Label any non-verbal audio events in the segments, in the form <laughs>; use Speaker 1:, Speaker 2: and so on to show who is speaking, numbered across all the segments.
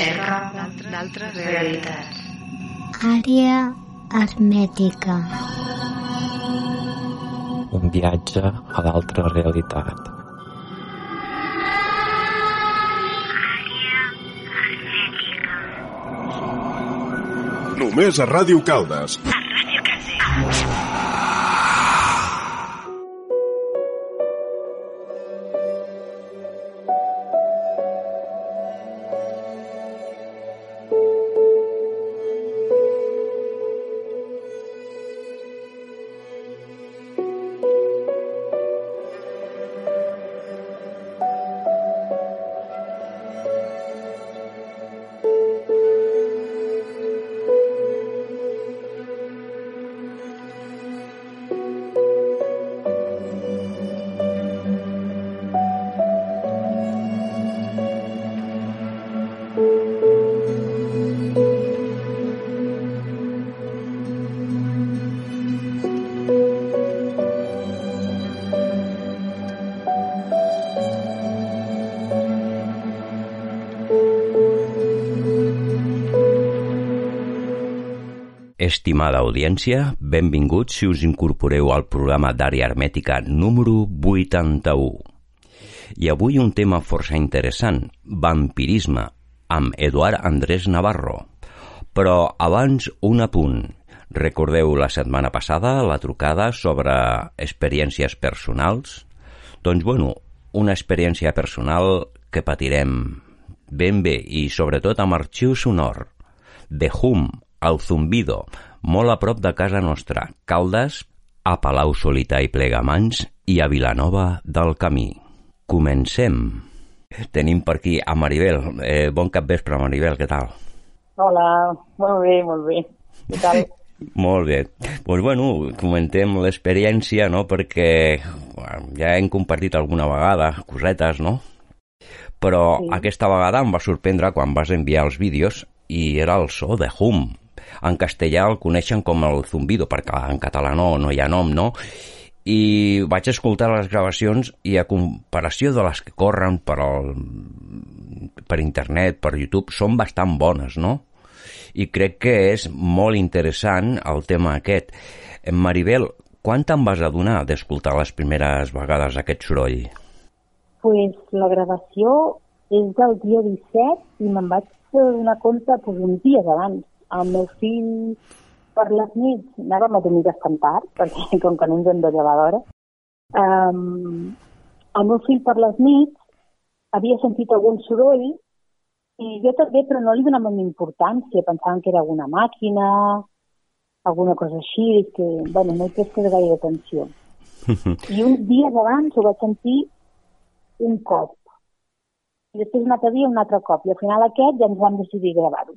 Speaker 1: recerca d'altres realitats.
Speaker 2: Àrea hermètica.
Speaker 3: Un viatge a l'altra realitat.
Speaker 4: Només a Ràdio Caldes.
Speaker 5: Estimada audiència, benvinguts si us incorporeu al programa d'àrea hermètica número 81. I avui un tema força interessant, vampirisme, amb Eduard Andrés Navarro. Però abans un apunt. Recordeu la setmana passada la trucada sobre experiències personals? Doncs bueno, una experiència personal que patirem ben bé i sobretot amb arxiu sonor. The Hum, al Zumbido, molt a prop de casa nostra, Caldes, a Palau Solità i Plegamans i a Vilanova del Camí. Comencem. Tenim per aquí a Maribel. Eh, bon cap vespre, Maribel, què tal?
Speaker 6: Hola, molt bé, molt bé. Què tal? <laughs>
Speaker 5: Molt bé. Doncs pues bueno, comentem l'experiència, no?, perquè bueno, ja hem compartit alguna vegada cosetes, no? Però sí. aquesta vegada em va sorprendre quan vas enviar els vídeos i era el so de Hum. En castellà el coneixen com el zumbido, perquè en català no, no hi ha nom, no? I vaig escoltar les gravacions i a comparació de les que corren per, el, per internet, per YouTube, són bastant bones, no? I crec que és molt interessant el tema aquest. Maribel, quan te'n vas adonar d'escoltar les primeres vegades aquest soroll?
Speaker 6: pues, la gravació és del dia 17 i me'n vaig donar compte pues, uns dies abans. El meu fill per les nits anàvem a dormir bastant tard, <laughs> perquè com que no ens hem de llevar d'hora. Um, el meu fill per les nits havia sentit algun soroll i jo també, però no li donava importància, pensàvem que era alguna màquina, alguna cosa així, que, bueno, no hi prestes gaire atenció. <laughs> I uns dies abans ho vaig sentir un cop. I després un altre dia un altre cop. I al final aquest ja ens vam decidir gravar-ho.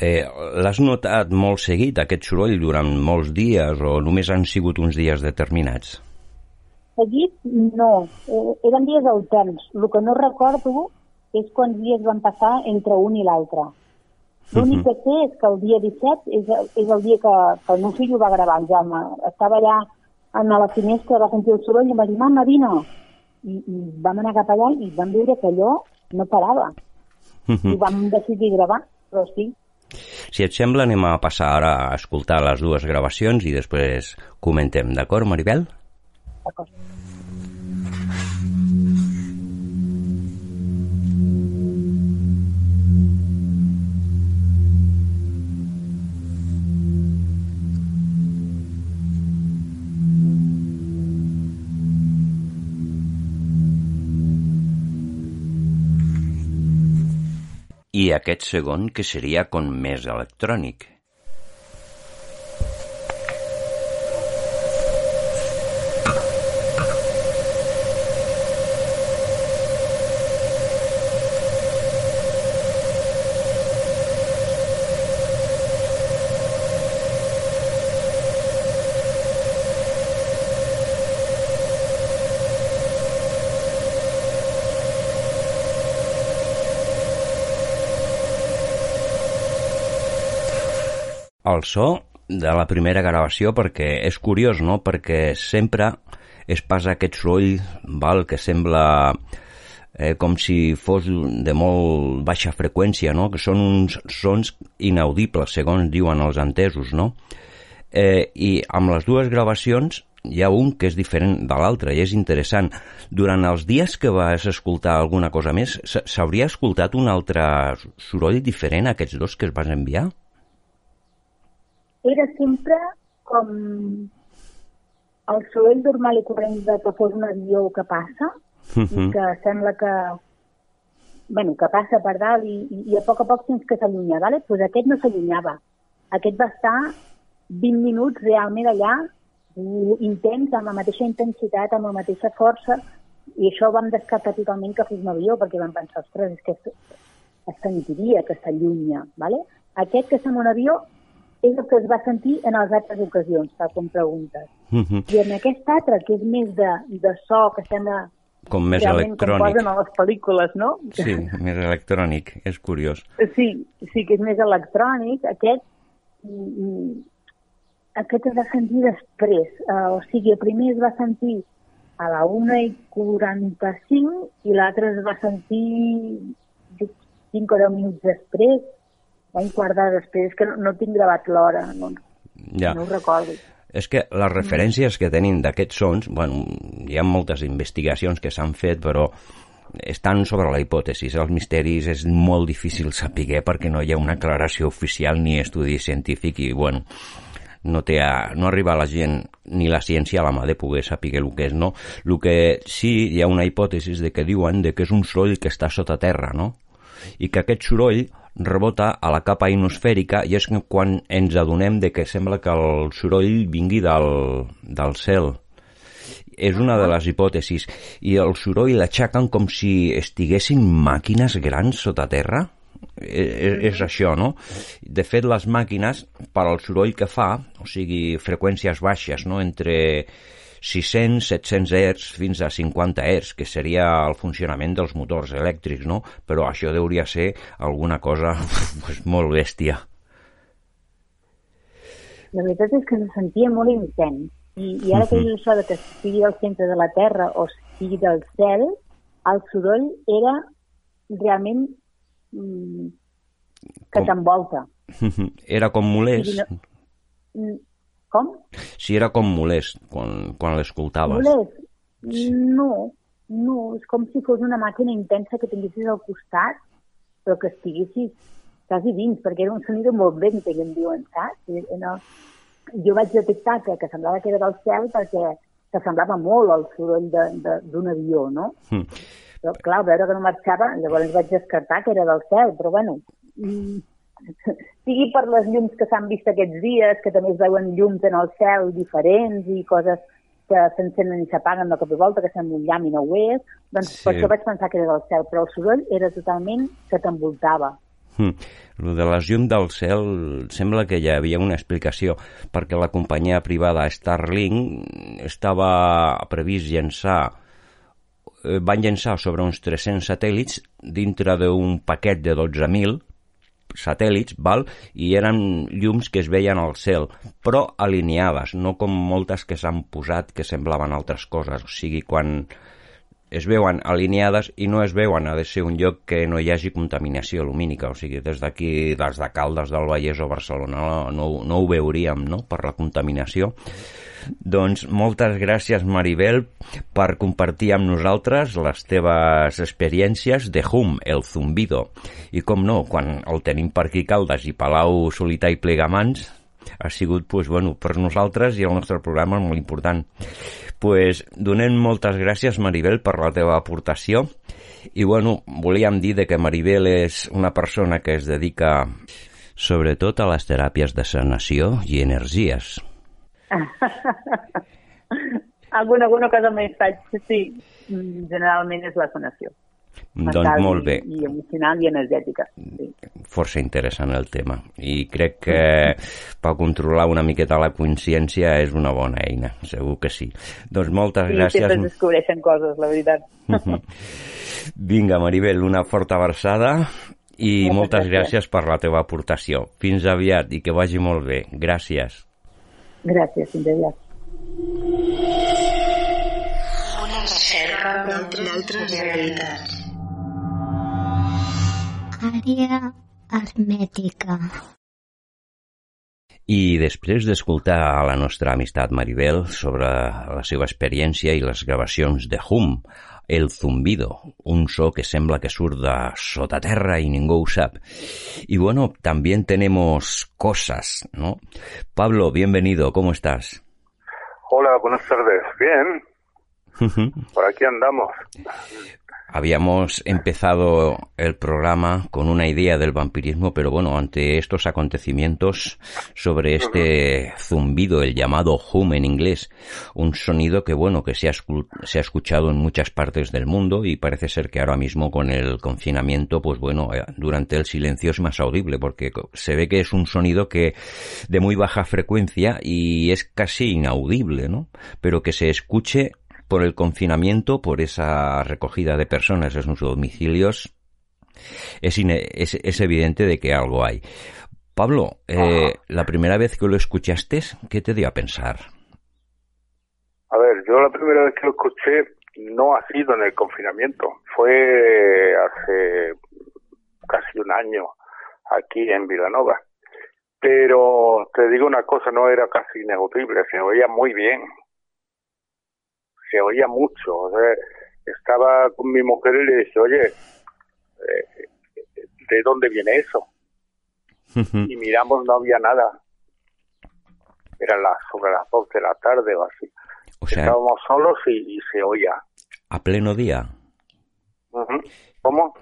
Speaker 5: Eh, L'has notat molt seguit, aquest soroll, durant molts dies o només han sigut uns dies determinats?
Speaker 6: Seguit, no. Eh, eren dies alterns. El que no recordo és quants dies van passar entre un i l'altre. L'únic que sé és que el dia 17 és, és el dia que, que el meu fill ho va gravar, el Jaume. Estava allà a la finestra, va sentir el soroll i em va dir, mama, vine. I, i vam anar cap allà i vam veure que allò no parava. I vam decidir gravar, però sí.
Speaker 5: Si et sembla, anem a passar ara a escoltar les dues gravacions i després comentem, d'acord, Maribel?
Speaker 6: D'acord.
Speaker 5: I aquest segon que seria com més electrònic. El so de la primera gravació perquè és curiós, no? Perquè sempre es passa aquest soroll val, que sembla eh, com si fos de molt baixa freqüència, no? que són uns sons inaudibles, segons diuen els entesos, no? Eh, I amb les dues gravacions hi ha un que és diferent de l'altre i és interessant. Durant els dies que vas escoltar alguna cosa més, s'hauria escoltat un altre soroll diferent a aquests dos que es vas enviar?
Speaker 6: Era sempre com el soroll normal i corrent de que fos un avió que passa uh -huh. i que sembla que bueno, que passa per dalt i, i, a poc a poc fins que s'allunya, ¿vale? pues aquest no s'allunyava. Aquest va estar 20 minuts realment allà intens, amb la mateixa intensitat, amb la mateixa força, i això vam descartar totalment que fos un avió, perquè vam pensar, ostres, és que es, es sentiria que s'allunya, ¿vale? Aquest que sembla un avió és el que es va sentir en les altres ocasions, tal com preguntes. Uh
Speaker 5: Mhm.
Speaker 6: -huh. I en aquest altre, que és més de, de so, que sembla
Speaker 5: com més
Speaker 6: realment com
Speaker 5: electrònic.
Speaker 6: posen a les pel·lícules, no?
Speaker 5: Sí, més electrònic, és curiós.
Speaker 6: Sí, sí que és més electrònic. Aquest, mm, mm, aquest es va sentir després. Uh, o sigui, el primer es va sentir a la 1 i 45 i l'altre es va sentir 5 o 10 minuts després, un quart d'hora després, que no, no tinc gravat l'hora, no,
Speaker 5: Ja.
Speaker 6: no ho recordo.
Speaker 5: És que les referències que tenim d'aquests sons, bueno, hi ha moltes investigacions que s'han fet, però estan sobre la hipòtesi. Els misteris és molt difícil saber perquè no hi ha una aclaració oficial ni estudi científic i, bueno, no, té a, no arriba a la gent ni la ciència a la mà de poder saber el que és, no? El que sí hi ha una hipòtesi de que diuen de que és un soroll que està sota terra, no? I que aquest soroll rebota a la capa ionosfèrica i és quan ens adonem de que sembla que el soroll vingui del, del cel. És una de les hipòtesis. I el soroll l'aixequen com si estiguessin màquines grans sota terra. És, és això, no? De fet, les màquines, per al soroll que fa, o sigui, freqüències baixes, no?, entre 600, 700 Hz fins a 50 Hz, que seria el funcionament dels motors elèctrics, no? Però això hauria ser alguna cosa <laughs> pues, molt bèstia.
Speaker 6: La veritat és que se sentia molt intens. I, i ara que dius això de que sigui al centre de la Terra o sigui del cel, el soroll era realment mm, que t'envolta. <laughs>
Speaker 5: Era com molest.
Speaker 6: No- Com?
Speaker 5: Sí, era com molest quan, quan l'escoltaves.
Speaker 6: Molest? No, no, és com si fos una màquina intensa que tinguessis al costat, però que estiguessis quasi dins, perquè era un sonido molt vent, que em diuen, saps? I, no, jo vaig detectar que, que semblava que era del cel perquè que semblava molt el soroll d'un avió, no?
Speaker 5: Hm.
Speaker 6: Però, clar, veure que no marxava, llavors vaig descartar que era del cel, però bueno, mm, sigui per les llums que s'han vist aquests dies, que també es veuen llums en el cel diferents i coses que s'encenen i s'apaguen de cop i volta, que sembla un llamp i no ho és, doncs
Speaker 5: Sí.
Speaker 6: per això vaig pensar que era del cel, però el soroll era totalment que t'envoltava.
Speaker 5: Hm. Lo de les llums del cel sembla que hi havia una explicació perquè la companyia privada Starlink estava previst llançar eh, van llançar sobre uns 300 satèl·lits dintre d'un paquet de 12.000 satèl·lits, val? i eren llums que es veien al cel, però alineades, no com moltes que s'han posat que semblaven altres coses. O sigui, quan es veuen alineades i no es veuen, ha de ser un lloc que no hi hagi contaminació lumínica, o sigui, des d'aquí, des de Caldes del Vallès o Barcelona, no, no ho veuríem, no?, per la contaminació. Doncs moltes gràcies, Maribel, per compartir amb nosaltres les teves experiències de Hum, el zumbido. I com no, quan el tenim per aquí Caldes i Palau Solità i Plegamans, ha sigut, pues, bueno, per nosaltres i el nostre programa molt important. Pues, donem moltes gràcies, Maribel, per la teva aportació. I, bueno, volíem dir de que Maribel és una persona que es dedica sobretot a les teràpies de sanació i energies. <laughs>
Speaker 6: alguna, alguna cosa més faig, sí. Generalment és la sanació.
Speaker 5: Doncs molt bé,
Speaker 6: I, i emocional i energètica. Sí.
Speaker 5: força interessant el tema. I crec que per controlar una miqueta la consciència és una bona eina, segur que sí. Doncs moltes
Speaker 6: I
Speaker 5: gràcies.
Speaker 6: sempre es descobreixen coses, la veritat. <laughs>
Speaker 5: Vinga, Maribel, una forta versada i
Speaker 6: Moltes
Speaker 5: moltes
Speaker 6: gràcies.
Speaker 5: gràcies per la teva aportació. Fins aviat i que vagi molt bé. Gràcies.
Speaker 6: Gràcies, fins aviat.
Speaker 1: Una recerca d'altres realitats.
Speaker 2: Àrea hermètica.
Speaker 5: I després d'escoltar a la nostra amistat Maribel sobre la seva experiència i les gravacions de Hum, el zumbido, un so que sembla que surt de sota terra y ningú ho sap. Y bueno, también tenemos cosas, ¿no? Pablo, bienvenido, ¿cómo estás?
Speaker 4: Hola, buenas tardes. Bien. Por aquí andamos.
Speaker 5: Habíamos empezado el programa con una idea del vampirismo, pero bueno, ante estos acontecimientos sobre este zumbido, el llamado hum en inglés, un sonido que bueno, que se ha, se ha escuchado en muchas partes del mundo y parece ser que ahora mismo con el confinamiento, pues bueno, eh, durante el silencio es más audible porque se ve que es un sonido que de muy baja frecuencia y es casi inaudible, ¿no? Pero que se escuche por el confinamiento, por esa recogida de personas en sus domicilios, es, es, es evidente de que algo hay. Pablo, eh, la primera vez que lo escuchaste, ¿qué te dio a pensar?
Speaker 4: A ver, yo la primera vez que lo escuché no ha sido en el confinamiento, fue hace casi un año aquí en Vilanova. Pero te digo una cosa, no era casi inaudible, se oía muy bien, se oía mucho. O sea, estaba con mi mujer y le dije, oye, eh, ¿de dónde viene eso? y miramos, no había nada. Era las, sobre las dos de la tarde o así. Estábamos solos y, se oía.
Speaker 5: ¿A pleno día?
Speaker 4: ¿Cómo?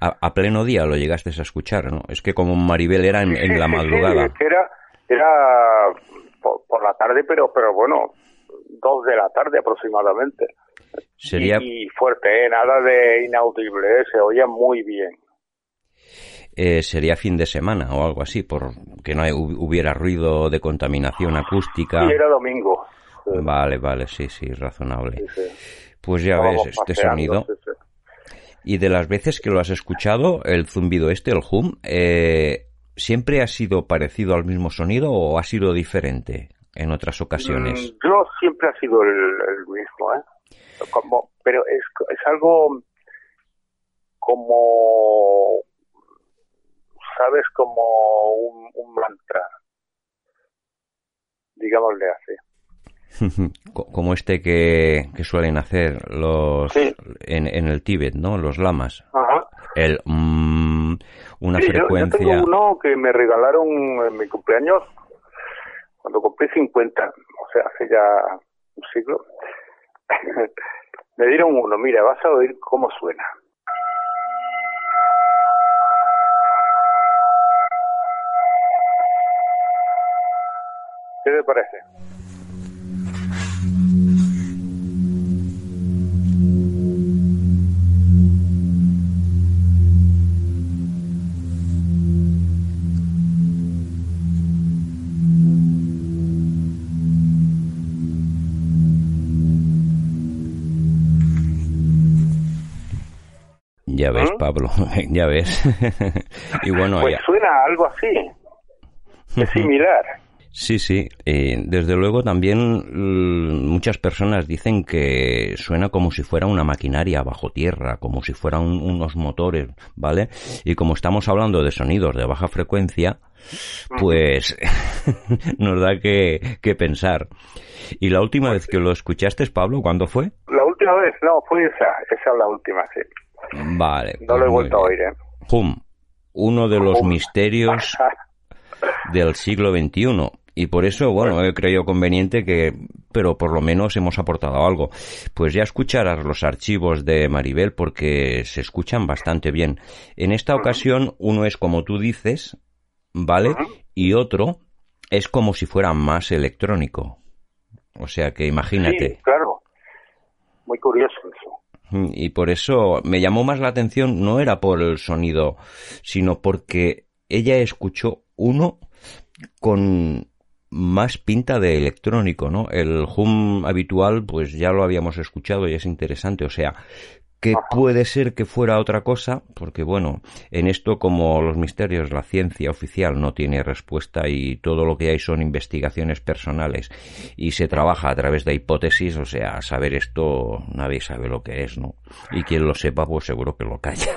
Speaker 5: A, pleno día lo llegaste a escuchar, ¿no? Es que como Maribel era en, la madrugada.
Speaker 4: era, era por, la tarde, pero, pero bueno, dos de la tarde aproximadamente.
Speaker 5: Sería...
Speaker 4: Y, fuerte, ¿eh? nada de inaudible, ¿eh? se oía muy bien.
Speaker 5: Eh, sería fin de semana o algo así, por que no hubiera ruido de contaminación acústica.
Speaker 4: Sí, era domingo.
Speaker 5: Vale, vale, sí, sí, razonable. Pues ya ves, este sonido. Y de las veces que lo has escuchado, el zumbido este, el hum, eh, ¿siempre ha sido parecido al mismo sonido o ha sido diferente? En otras ocasiones?
Speaker 4: Mm, yo siempre ha sido el, mismo, ¿eh? Como, pero es, es algo como, ¿sabes? Como un, un mantra, digámosle así. <laughs>
Speaker 5: como este que, que, suelen hacer los en, en, el Tíbet, ¿no? Los lamas.
Speaker 4: Ajá.
Speaker 5: El mm, una frecuencia.
Speaker 4: Yo, tengo uno que me regalaron en mi cumpleaños cuando cumplí 50, o sea, hace ya un siglo, <laughs> me dieron uno, mira, vas a oír cómo suena. ¿Qué te parece?
Speaker 5: Pablo, <laughs> ya ves. <laughs> y bueno,
Speaker 4: pues suena algo así, es similar.
Speaker 5: Sí, sí. Eh, desde luego también mm, muchas personas dicen que suena como si fuera una maquinaria bajo tierra, como si fueran unos motores, ¿vale? Y como estamos hablando de sonidos de baja frecuencia, pues <laughs> nos da que, que, pensar. ¿Y la última vez que lo escuchaste, Pablo, cuándo fue?
Speaker 4: La última vez, no, fue esa, esa es la última, sí.
Speaker 5: Vale.
Speaker 4: No lo he pues vuelto a oír, ¿eh?
Speaker 5: Pum. Uno de los misterios <laughs> del siglo XXI. Y por eso, bueno, he creído conveniente que, pero por lo menos hemos aportado algo. Pues ya escucharás los archivos de Maribel porque se escuchan bastante bien. En esta ocasión, uno es como tú dices, ¿vale? Y otro es como si fuera más electrónico. O sea que imagínate.
Speaker 4: Sí, claro. Muy curioso eso.
Speaker 5: Y por eso me llamó más la atención, no era por el sonido, sino porque ella escuchó uno con más pinta de electrónico, ¿no? El hum habitual, pues ya lo habíamos escuchado y es interesante, o sea, que puede ser que fuera otra cosa, porque bueno, en esto como los misterios, la ciencia oficial no tiene respuesta y todo lo que hay son investigaciones personales y se trabaja a través de hipótesis, o sea, saber esto nadie sabe lo que es, ¿no? Y quien lo sepa, pues seguro que lo calla.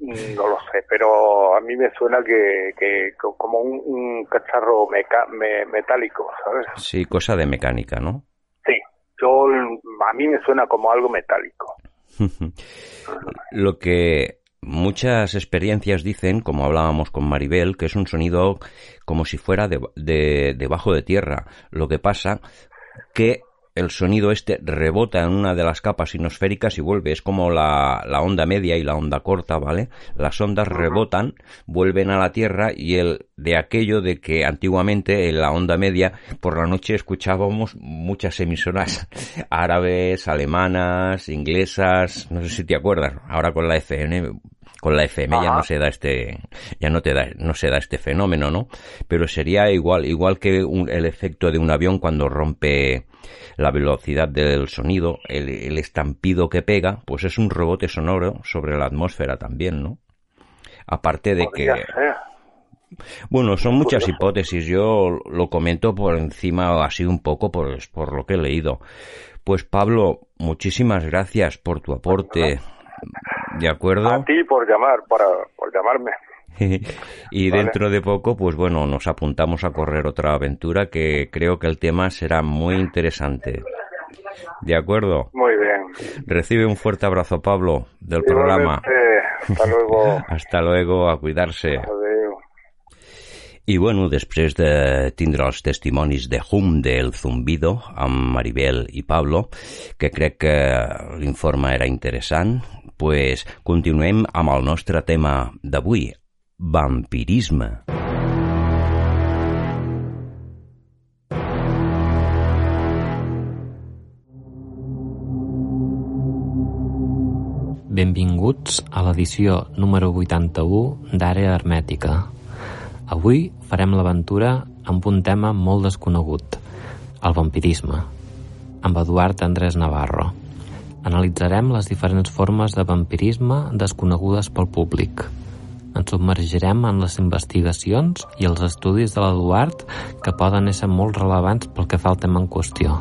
Speaker 4: Mm, No lo sé, pero a mí me suena que, que co- como un, un cacharro meca- me- metálico, ¿sabes?
Speaker 5: Sí, cosa de mecánica, ¿no?
Speaker 4: Yo, a mí me suena como algo metálico. <laughs>
Speaker 5: Lo que muchas experiencias dicen, como hablábamos con Maribel, que es un sonido como si fuera de, de- de tierra. Lo que pasa que el sonido este rebota en una de las capas ionosféricas y vuelve. Es como la, la onda media y la onda corta, ¿vale? Las ondas rebotan, vuelven a la Tierra y el de aquello de que antiguamente en la onda media por la noche escuchábamos muchas emisoras <laughs> árabes, alemanas, inglesas, no sé si te acuerdas. Ahora con la FM con la FM ya no se da este ya no te da no se da este fenómeno no pero sería igual igual que un- el efecto de un avión cuando rompe la velocidad del sonido el, el estampido que pega pues es un rebote sonoro sobre la atmósfera también no aparte de que
Speaker 4: ser.
Speaker 5: bueno, son muchas hipótesis. Yo lo comento por encima así un poco por, por lo que he leído. Pues Pablo, muchísimas gracias por tu aporte. ¿De acuerdo?
Speaker 4: A ti por llamar, para, por llamarme. <laughs>
Speaker 5: y
Speaker 4: Vale.
Speaker 5: dentro de poco, pues bueno, nos apuntamos a correr otra aventura que creo que el tema será muy interesante. ¿De acuerdo?
Speaker 4: Muy bien.
Speaker 5: Recibe un fuerte abrazo, Pablo, del programa.
Speaker 4: Hasta luego. <laughs>
Speaker 5: Hasta luego, a cuidarse.
Speaker 4: Adeu.
Speaker 5: I bueno, després de tindre els testimonis de Hum del Zumbido amb Maribel i Pablo, que crec que l'informe era interessant, pues continuem amb el nostre tema d'avui, vampirisme.
Speaker 3: Benvinguts a l'edició número 81 d'Àrea Hermètica. Avui farem l'aventura amb un tema molt desconegut, el vampirisme, amb Eduard Andrés Navarro. Analitzarem les diferents formes de vampirisme desconegudes pel públic. Ens submergirem en les investigacions i els estudis de l'Eduard que poden ser molt rellevants pel que fa al tema en qüestió.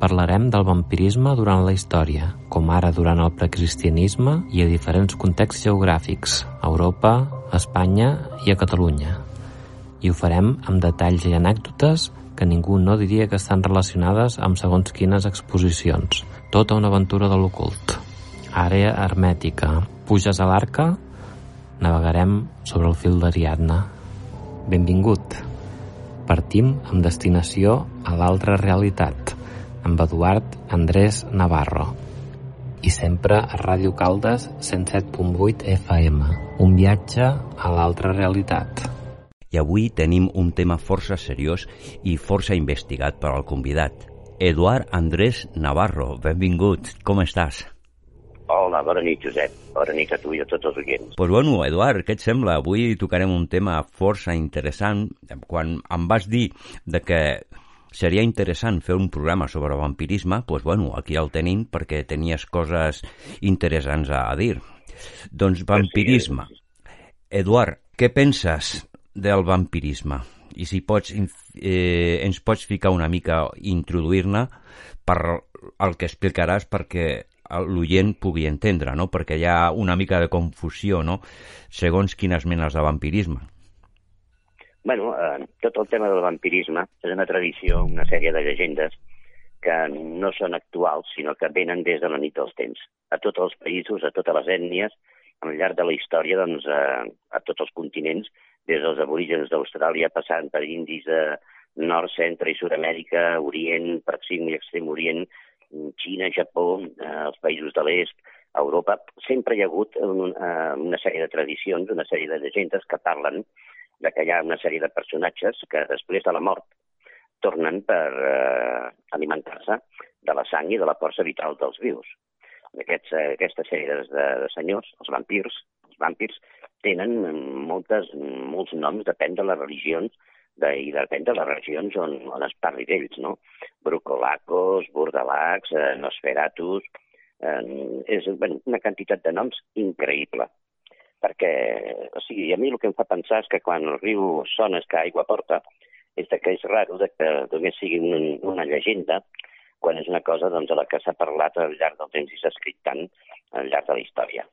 Speaker 3: Parlarem del vampirisme durant la història, com ara durant el precristianisme i a diferents contexts geogràfics, a Europa, a Espanya i a Catalunya. I ho farem amb detalls i anècdotes que ningú no diria que estan relacionades amb segons quines exposicions. Tota una aventura de l'ocult. Àrea hermètica. Puges a l'arca, navegarem sobre el fil d'Ariadna. Benvingut. Partim amb destinació a l'altra realitat, amb Eduard Andrés Navarro. I sempre a Ràdio Caldes 107.8 FM. Un viatge a l'altra realitat.
Speaker 5: I avui tenim un tema força seriós i força investigat per al convidat. Eduard Andrés Navarro, benvingut, com estàs?
Speaker 7: Hola, bona nit, Josep. Bona nit a tu i a tots els oients.
Speaker 5: Pues bueno, Eduard, què et sembla? Avui tocarem un tema força interessant. Quan em vas dir de que seria interessant fer un programa sobre vampirisme, pues bueno, aquí el tenim perquè tenies coses interessants a, a dir. Doncs vampirisme. Eduard, què penses del vampirisme? I si pots, eh, ens pots ficar una mica, introduir-ne per el que explicaràs perquè l'oient pugui entendre, no? Perquè hi ha una mica de confusió, no? Segons quines menes de vampirisme.
Speaker 7: bueno, eh, tot el tema del vampirisme és una tradició, una sèrie de llegendes que no són actuals, sinó que venen des de la nit dels temps. A tots els països, a totes les ètnies, al llarg de la història, doncs, a, a tots els continents, des dels aborígens d'Austràlia, passant per indis de Nord, Centre i Sud-amèrica, Orient, Pròxim i Extrem Orient, Xina, Japó, eh, els països de l'est, Europa, sempre hi ha hagut un, eh, una sèrie de tradicions, una sèrie de llegendes que parlen de que hi ha una sèrie de personatges que després de la mort tornen per eh, alimentar-se de la sang i de la força vital dels vius. Aquests, eh, aquesta sèrie de, de senyors, els vampirs, els vampirs, tenen moltes, molts noms, depèn de les religions de, i depèn de les regions on, on es parli d'ells, no? Brucolacos, Burdalacs, eh, Nosferatus... Eh, és bueno, una quantitat de noms increïble perquè, o sigui, a mi el que em fa pensar és que quan el riu sona és que aigua porta, és que és raro que només sigui un, una llegenda quan és una cosa doncs, de la que s'ha parlat al llarg del temps i s'ha escrit tant al llarg de la història.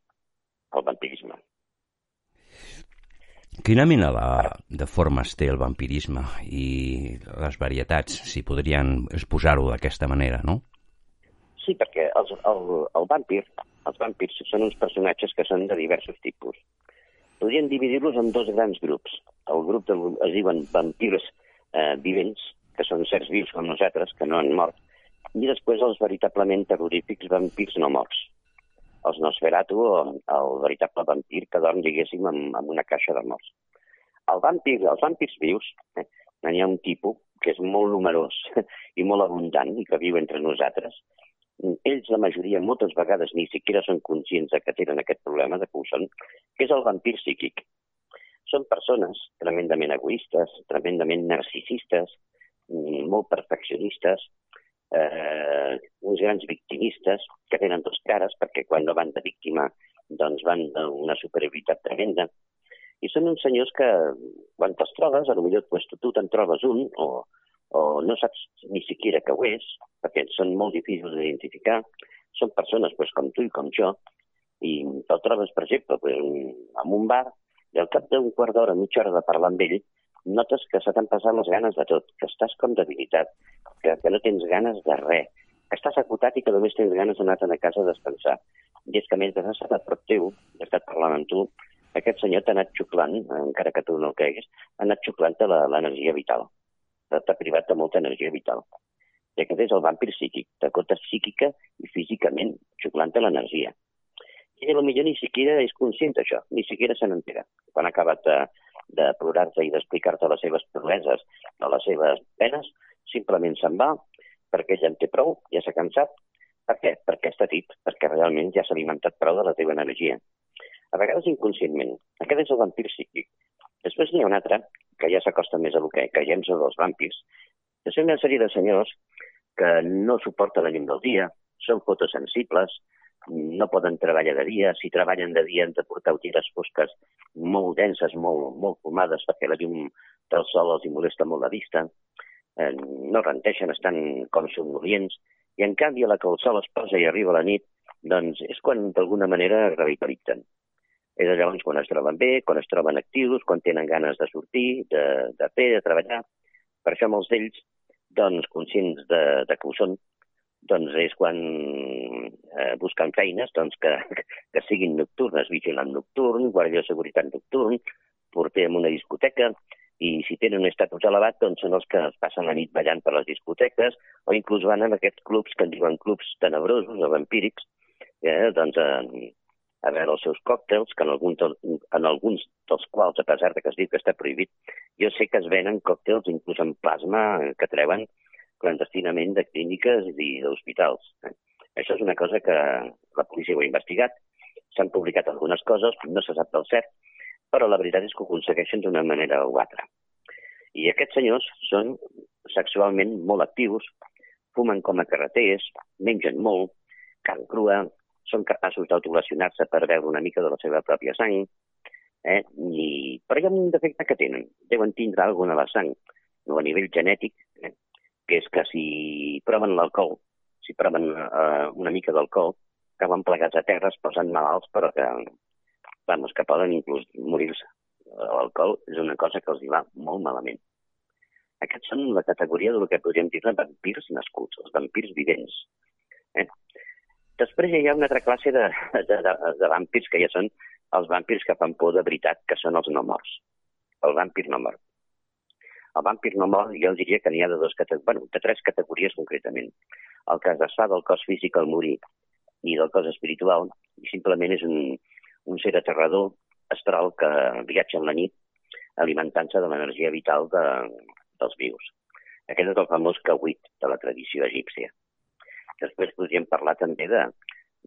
Speaker 7: el vampirisme.
Speaker 5: Quina mena de, de formes té el vampirisme i les varietats, si podrien exposar-ho d'aquesta manera, no?
Speaker 7: Sí, perquè els, el, el vampir, els vampirs són uns personatges que són de diversos tipus. Podríem dividir-los en dos grans grups. El grup de, es diuen vampirs eh, vivents, que són certs vius com nosaltres, que no han mort, i després els veritablement terrorífics vampirs no morts. Els Nosferatu, el veritable vampir que dorm, diguéssim, amb, amb una caixa de morts. El vampir, els vampirs vius, eh, n'hi ha un tipus que és molt numerós <laughs> i molt abundant i que viu entre nosaltres, ells, la majoria, moltes vegades ni siquiera són conscients de que tenen aquest problema de que són, que és el vampir psíquic. Són persones tremendament egoistes, tremendament narcisistes, molt perfeccionistes, eh, uns grans victimistes que tenen dos cares perquè quan no van de víctima doncs van d'una superioritat tremenda. I són uns senyors que quan te'ls trobes, potser pues, tu, tu te'n trobes un o, o no saps ni siquiera que ho és, perquè són molt difícils d'identificar, són persones pues, com tu i com jo, i te'l trobes, per exemple, pues, en un bar, i al cap d'un quart d'hora, mitja hora de parlar amb ell, notes que se t'han passat les ganes de tot, que estàs com debilitat, que, que no tens ganes de res, que estàs acotat i que només tens ganes d'anar a casa a descansar. I és que mentre has estat a prop teu, he estat parlant amb tu, aquest senyor t'ha anat xuclant, encara que tu no el creguis, ha anat xuclant l'energia vital t'ha privat de molta energia vital. I aquest és el vampir psíquic, de cota psíquica i físicament, xuclant l'energia. I potser ni siquiera és conscient d'això, ni siquiera se n'entera. Quan ha acabat de, de plorar-te i d'explicar-te les seves proeses o les seves penes, simplement se'n va, perquè ja en té prou, ja s'ha cansat. Per què? Perquè està tit, perquè realment ja s'ha alimentat prou de la teva energia. A vegades inconscientment. Aquest és el vampir psíquic. Després n'hi ha un altre, que ja s'acosta més a lo que creiem sobre els vampirs, són una sèrie de senyors que no suporten la llum del dia, són fotosensibles, no poden treballar de dia, si treballen de dia han de portar ulleres fosques molt denses, molt, molt fumades, perquè la llum del sol els molesta molt la vista, eh, no renteixen, estan com somnolients, i en canvi a la que el sol es posa i arriba la nit, doncs és quan d'alguna manera revitalitzen. És llavors quan es troben bé, quan es troben actius, quan tenen ganes de sortir, de, de fer, de treballar. Per això molts d'ells, doncs, conscients de, de que ho són, doncs és quan eh, busquen feines doncs, que, que siguin nocturnes, vigilant nocturn, guàrdia de seguretat nocturn, porter en una discoteca, i si tenen un estatus elevat, doncs són els que es passen la nit ballant per les discoteques, o inclús van en aquests clubs que en diuen clubs tenebrosos o vampírics, eh, doncs, eh, a veure els seus còctels, que en, algun, en alguns dels quals, a pesar de que es diu que està prohibit, jo sé que es venen còctels inclús en plasma que treuen clandestinament de clíniques i d'hospitals. Eh? Això és una cosa que la policia ho ha investigat, s'han publicat algunes coses, no se sap del cert, però la veritat és que ho aconsegueixen d'una manera o altra. I aquests senyors són sexualment molt actius, fumen com a carreters, mengen molt, carn crua, són capaços d'autolacionar-se per veure una mica de la seva pròpia sang, eh? I, però hi ha un defecte que tenen. Deuen tindre alguna a la sang, no a nivell genètic? Que és que si proven l'alcohol, si proven eh, una mica d'alcohol, acaben plegats a terra, es posen malalts, però que, vamos, que poden inclús morir-se. L'alcohol és una cosa que els hi va molt malament. Aquests són la categoria del que podríem dir vampirs nascuts, els vampirs vivents. Eh? Després hi ha una altra classe de, de, de, de vampirs que ja són els vampirs que fan por de veritat, que són els no morts. El vampir no mort. El vampir no mort jo diria que n'hi ha de, dos bueno, de tres categories concretament. El que es desfà del cos físic al morir i del cos espiritual i simplement és un, un ser aterrador astral que viatja en la nit alimentant-se de l'energia vital de, dels vius. Aquest és el famós Kawit de la tradició egípcia. Després podríem parlar també de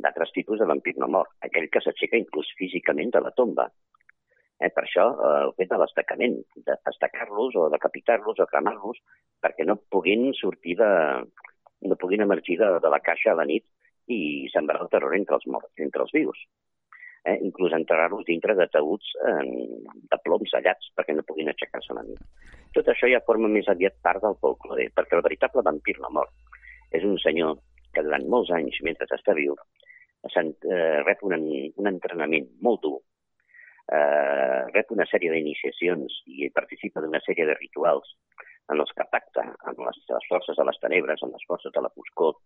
Speaker 7: d'altres tipus de vampir no mort, aquell que s'aixeca inclús físicament de la tomba. Eh, per això eh, el fet de l'estacament, d'estacar-los o decapitar-los o cremar-los perquè no puguin sortir de... no puguin emergir de, de la caixa a la nit i sembrar el terror entre els morts, entre els vius. Eh, inclús enterrar-los dintre de taüts eh, de ploms allats perquè no puguin aixecar-se a la nit. Tot això ja forma més aviat part del folklore, perquè el veritable vampir no mort és un senyor que durant molts anys, mentre està viu, eh, rep un, un entrenament molt dur, eh, rep una sèrie d'iniciacions i participa d'una sèrie de rituals en els que pacta amb les, les forces de les tenebres, amb les forces de la foscor.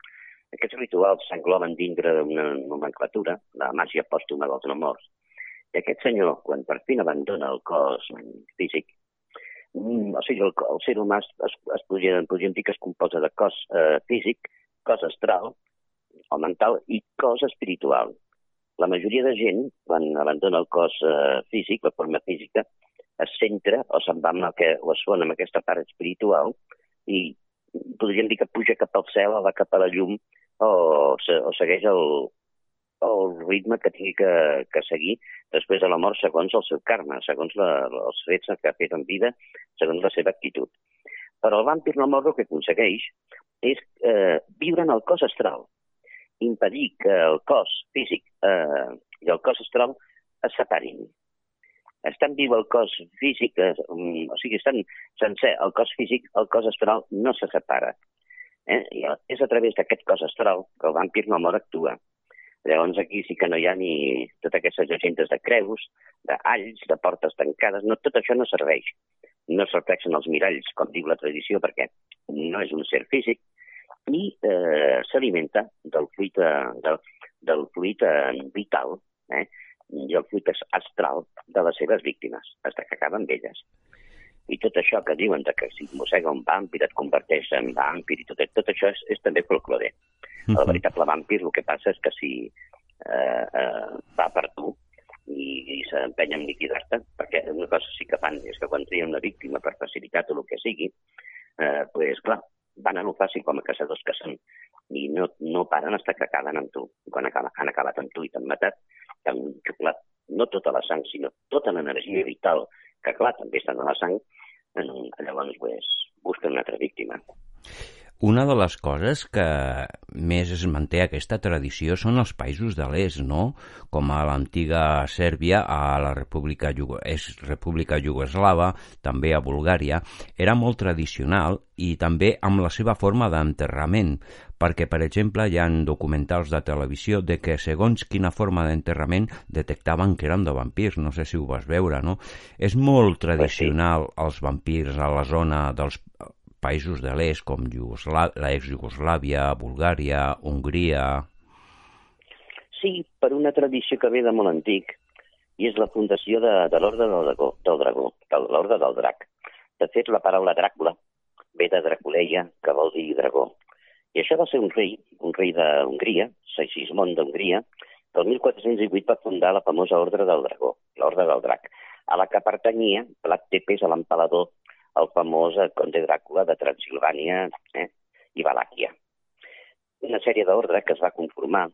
Speaker 7: Aquests rituals s'engloben dintre d'una nomenclatura, la màgia pòstuma dels no morts. I aquest senyor, quan per fi abandona el cos físic, mm, o sigui, el, el ser humà es, es, es podria, podríem dir que es composa de cos eh, físic, cos astral o mental i cos espiritual. La majoria de gent, quan abandona el cos eh, físic, la forma física, es centra o se'n va amb el que, o es fon amb aquesta part espiritual i podríem dir que puja cap al cel va cap a la llum o, o segueix el, el ritme que tingui que, que seguir després de la mort segons el seu karma, segons la, els fets que ha fet en vida, segons la seva actitud. Però el vampir no mort el que aconsegueix és eh, viure en el cos astral, impedir que el cos físic eh, i el cos astral es separin estan viu el cos físic, eh, o sigui, estan sencer el cos físic, el cos astral no se separa. Eh? I és a través d'aquest cos astral que el vampir no mor actua. Llavors aquí sí que no hi ha ni totes aquestes llegendes de creus, d'alls, de portes tancades, no, tot això no serveix. No serveix en els miralls, com diu la tradició, perquè no és un ser físic, i eh, s'alimenta del fluid, eh, del, del fluid eh, vital, eh? i el fluid astral de les seves víctimes, fins que acaben amb elles. I tot això que diuen de que si mossega un vampir et converteix en vampir i tot, tot això és, és també folclore. Uh -huh. El veritable vampir el que passa és que si eh, eh, va per tu i, i s'empenya en liquidar-te, perquè una cosa sí que fan és que quan trien una víctima per facilitat o el que sigui, eh, pues, clar, van a lo fàcil com a caçadors que són i no, no paren fins que acaben amb tu. Quan acaben, han acabat amb tu i t'han matat, han xuclat no tota la sang, sinó tota l'energia vital, que clar, també està en la sang, llavors pues, busquen una altra víctima.
Speaker 5: Una de les coses que més es manté aquesta tradició són els països de l'est, no? Com a l'antiga Sèrbia, a la República, Jugo és República Jugoslava, també a Bulgària, era molt tradicional i també amb la seva forma d'enterrament, perquè, per exemple, hi ha documentals de televisió de que segons quina forma d'enterrament detectaven que eren de vampirs, no sé si ho vas veure, no? És molt tradicional els vampirs a la zona dels països de l'est com l'ex-Jugoslàvia, Bulgària, Hongria...
Speaker 7: Sí, per una tradició que ve de molt antic, i és la fundació de, de l'Orde del del Dragó, de l'Orde del Drac. De fet, la paraula Dràcula ve de Draculeia, que vol dir dragó. I això va ser un rei, un rei d'Hongria, Segismond d'Hongria, que el 1408 va fundar la famosa Ordre del Dragó, l'Orde del Drac, a la que pertanyia Vlad Tepes, l'empalador el famós conde Dràcula de Transilvània eh, i Valàquia. Una sèrie d'ordre que es va conformar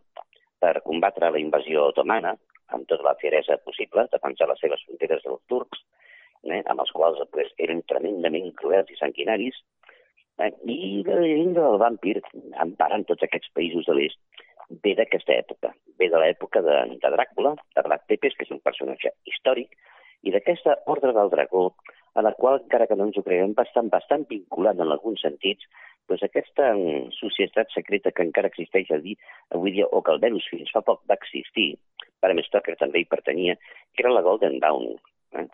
Speaker 7: per combatre la invasió otomana amb tota la fieresa possible, defensar les seves fronteres dels turcs, eh, amb els quals pues, eren tremendament cruels i sanguinaris, eh, i la llegenda del vampir, emparant tots aquests països de l'est, ve d'aquesta època. Ve de l'època de, de Dràcula, de Vlad Tepes, que és un personatge històric, i d'aquesta ordre del dragó, a la qual, encara que no ens ho creiem, bastant, bastant vinculat en alguns sentits, doncs aquesta societat secreta que encara existeix a dir, avui dia, o que almenys fins fa poc va existir, per que també hi pertanyia, que era la Golden Dawn. Eh?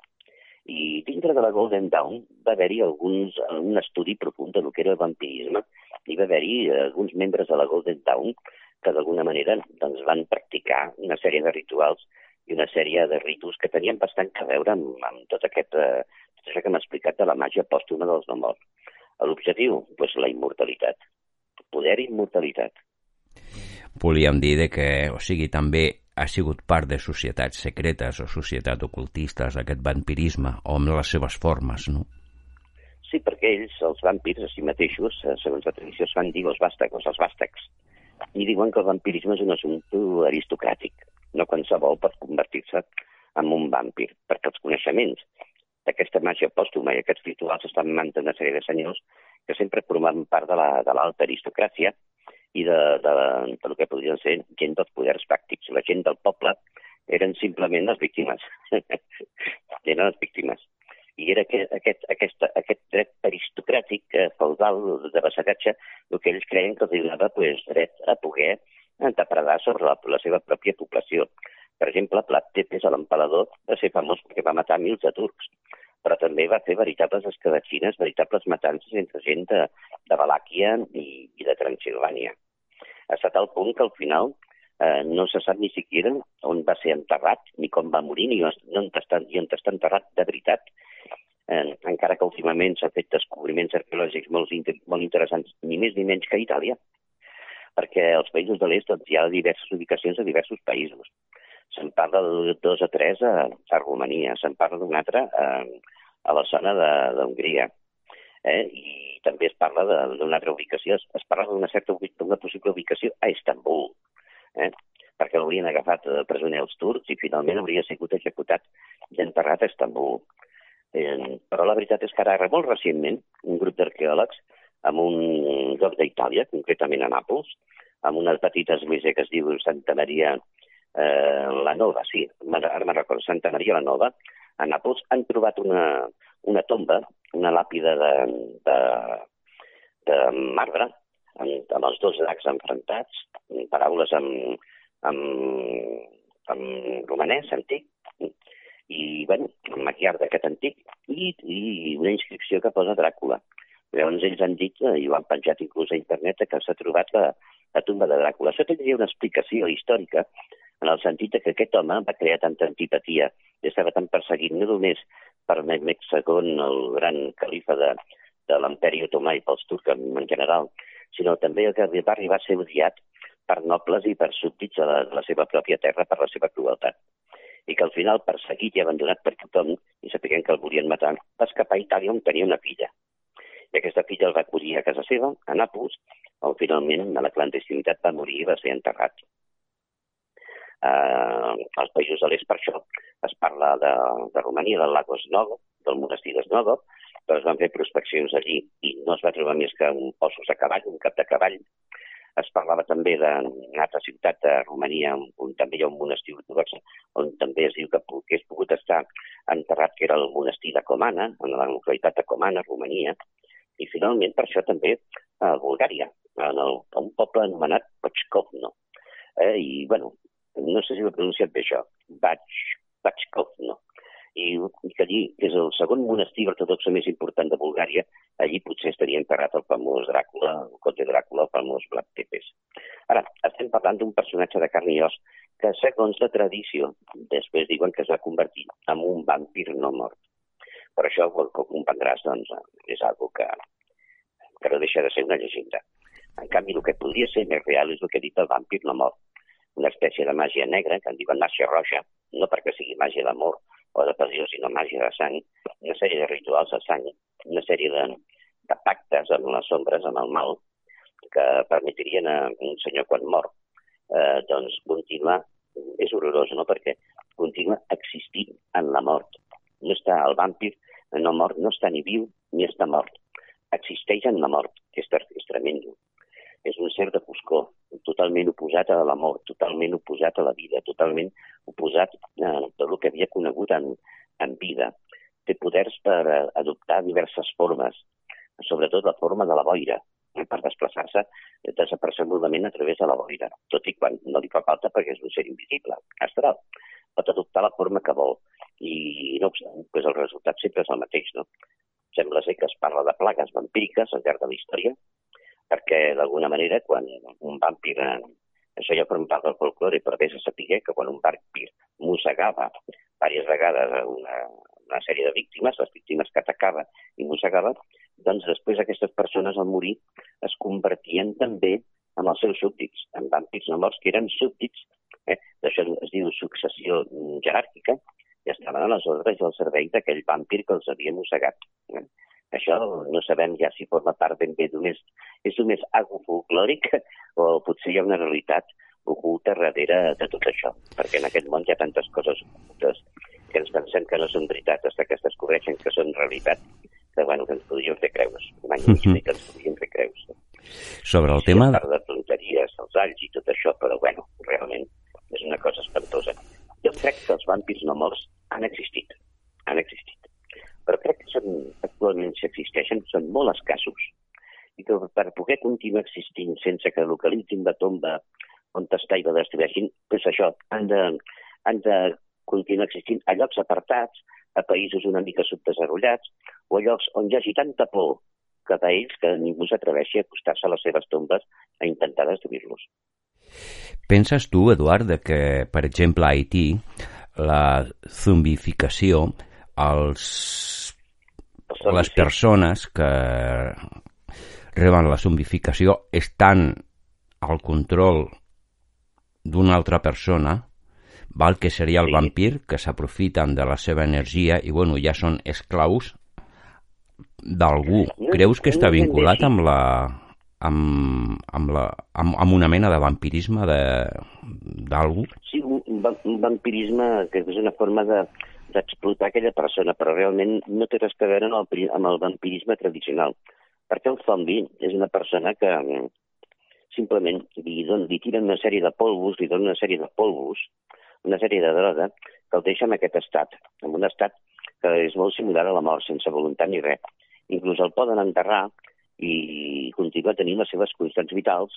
Speaker 7: I dintre de la Golden Dawn va haver-hi alguns, un estudi profund del que era el vampirisme, i va haver-hi alguns membres de la Golden Dawn que d'alguna manera doncs, van practicar una sèrie de rituals i una sèrie de ritus que tenien bastant a veure amb, amb tot aquest, eh, això que m'ha explicat de la màgia pòstuma dels no morts. L'objectiu? Pues la immortalitat. Poder i immortalitat.
Speaker 5: Volíem dir de que, o sigui, també ha sigut part de societats secretes o societats ocultistes, aquest vampirisme, o amb les seves formes, no?
Speaker 7: Sí, perquè ells, els vampirs, a si mateixos, eh, segons la tradició, es van dir els vàstacs, els vàstacs. I diuen que el vampirisme és un assumpte aristocràtic no qualsevol pot convertir-se en un vampir, perquè els coneixements d'aquesta màgia pòstuma i aquests rituals estan mantenint una sèrie de senyors que sempre formaven part de l'alta la, de aristocràcia i de, de, de, de, que podrien ser gent dels poders fàctics. La gent del poble eren simplement les víctimes. <laughs> eren les víctimes. I era aquest, aquest, aquest, aquest dret aristocràtic, feudal, de vassagatge, el que ells creien que els donava pues, dret a poder depredar sobre la, la seva pròpia població. Per exemple, Plat Tepes, l'empalador, va ser famós perquè va matar mils de turcs, però també va fer veritables escadatxines, veritables matances entre gent de, de Valàquia i, i de Transilvània. Ha estat al punt que al final eh, no se sap ni siquiera on va ser enterrat, ni com va morir, ni on, on, està, ni on està enterrat de veritat. Eh, encara que últimament s'han fet descobriments arqueològics molt, inter molt interessants, ni més ni menys que a Itàlia, perquè als països de l'est doncs, hi ha diverses ubicacions a diversos països. Se'n parla de dos o tres a, a Romania, se'n parla d'un altre a, a la zona d'Hongria. Eh? I també es parla d'una altra ubicació, es parla d'una certa d'una possible ubicació a Istanbul, eh? perquè l'haurien agafat de presoner els turcs i finalment hauria sigut executat i enterrat a Istanbul. Eh, però la veritat és que ara, molt recentment, un grup d'arqueòlegs en un lloc d'Itàlia, concretament a Nàpols, amb una petita església que es diu Santa Maria eh, la Nova, sí, ara me'n recordo, Santa Maria la Nova, a Nàpols, han trobat una, una tomba, una làpida de, de, de marbre, amb, amb els dos dracs enfrontats, paraules amb, amb, amb romanès antic, i, bueno, amb maquiar d'aquest antic, i, i una inscripció que posa Dràcula. Llavors ells han dit, eh, i ho han penjat inclús a internet, que s'ha trobat la, la tumba de Dràcula. Això tindria una explicació històrica en el sentit que aquest home va crear tanta antipatia i estava tan perseguit no només per Mehmed II, el gran califa de, de l'imperi otomà i pels turcs en general, sinó també que va arribar a ser odiat per nobles i per súbdits de la, de la seva pròpia terra per la seva crueltat. I que al final, perseguit i abandonat per tothom, i sapiguent que el volien matar, va escapar a Itàlia on tenia una filla. I aquesta filla el va acollir a casa seva, a Nàpols, on finalment, a la clandestinitat, va morir i va ser enterrat eh, als països de l'est. Per això es parla de, de Romania, del Lagos Nogo, del monestir d'Esnogo, però es van fer prospeccions allí i no es va trobar més que un ossos de cavall, un cap de cavall. Es parlava també d'una altra ciutat de Romania, on, també hi ha un monestir ortodox, on també es diu que, que és pogut estar enterrat, que era el monestir de Comana, en la localitat de Comana, Romania, i finalment per això també a Bulgària, en el, un poble anomenat Pochkovno. Eh, I, bueno, no sé si ho he pronunciat bé això, Bach, Bachkovno, i, que allí, que és el segon monestir ortodox més important de Bulgària, allí potser estaria enterrat el famós Dràcula, el conte Dràcula, el famós Vlad Tepes. Ara, estem parlant d'un personatge de carn i os que, segons la tradició, després diuen que es va convertir en un vampir no mort. Per això, com comprendràs, doncs, és algo que, que no deixa de ser una llegenda. En canvi, el que podria ser més real és el que ha dit el vampir no mort, una espècie de màgia negra, que en diuen màgia roja, no perquè sigui màgia d'amor o de passió, sinó màgia de sang, una sèrie de rituals de sang, una sèrie de, de pactes amb les ombres, amb el mal, que permetrien a un senyor quan mor eh, doncs continuar, és horrorós, no?, perquè continua existint en la mort. No està el vampir, no mort, no està ni viu ni està mort. Existeix en la mort, que és, és tremendo és un ser de foscor, totalment oposat a l'amor, totalment oposat a la vida, totalment oposat a tot el que havia conegut en, en vida. Té poders per eh, adoptar diverses formes, sobretot la forma de la boira, eh, per desplaçar-se desapercebudament a través de la boira, tot i quan no li fa falta perquè és un ser invisible, astral. Pot adoptar la forma que vol i, no obstant, doncs el resultat sempre és el mateix, no? Sembla ser que es parla de plagues vampíriques al llarg de la història, perquè d'alguna manera quan un vampir, això ja forma part del folclore, però bé se sapigué que quan un vampir mossegava diverses vegades una, una sèrie de víctimes, les víctimes que atacava i mossegava, doncs després aquestes persones al morir es convertien també en els seus súbdits, en vampirs no morts que eren súbdits, eh? d'això es diu successió jeràrquica, i estaven a les ordres i al servei d'aquell vampir que els havia mossegat. Eh? Això no sabem ja si forma part ben bé només, és només algo folclòric o potser hi ha una realitat oculta darrere de tot això, perquè en aquest món hi ha tantes coses ocultes que ens pensem que no són veritat, fins que es descobreixen que són realitat, que, bueno, que ens podríem fer creus, un any mm -hmm. que ens podríem fer creus.
Speaker 5: Sobre el sí, tema...
Speaker 7: Part de tonteries, els alls i tot això, però, bueno, realment és una cosa espantosa. Jo crec que els vampirs no morts han existit, han existit però crec que són, actualment si existeixen, són molt escassos i que per poder continuar existint sense que localitzin la tomba on està i la destrueixin, doncs això, han de, han de continuar existint a llocs apartats, a països una mica subdesenvolupats, o a llocs on hi hagi tanta por cap a ells que ningú s'atreveixi a acostar-se a les seves tombes a intentar destruir-los.
Speaker 5: Penses tu, Eduard, que, per exemple, a Haití, la zombificació, els, les persones que reben la zombificació estan al control d'una altra persona, val que seria el vampir, que s'aprofiten de la seva energia i bueno, ja són esclaus d'algú. Creus que està vinculat amb la amb, amb, la, amb, amb una mena de vampirisme d'algú?
Speaker 7: Sí, un, un vampirisme que és una forma de d'explotar aquella persona, però realment no té res a veure amb el, amb el vampirisme tradicional. Perquè el zombi és una persona que simplement li, don, li tiren una sèrie de polvos, li donen una sèrie de polvos, una sèrie de droga, que el deixa en aquest estat, en un estat que és molt similar a la mort, sense voluntat ni res. Inclús el poden enterrar i continua tenint les seves constants vitals,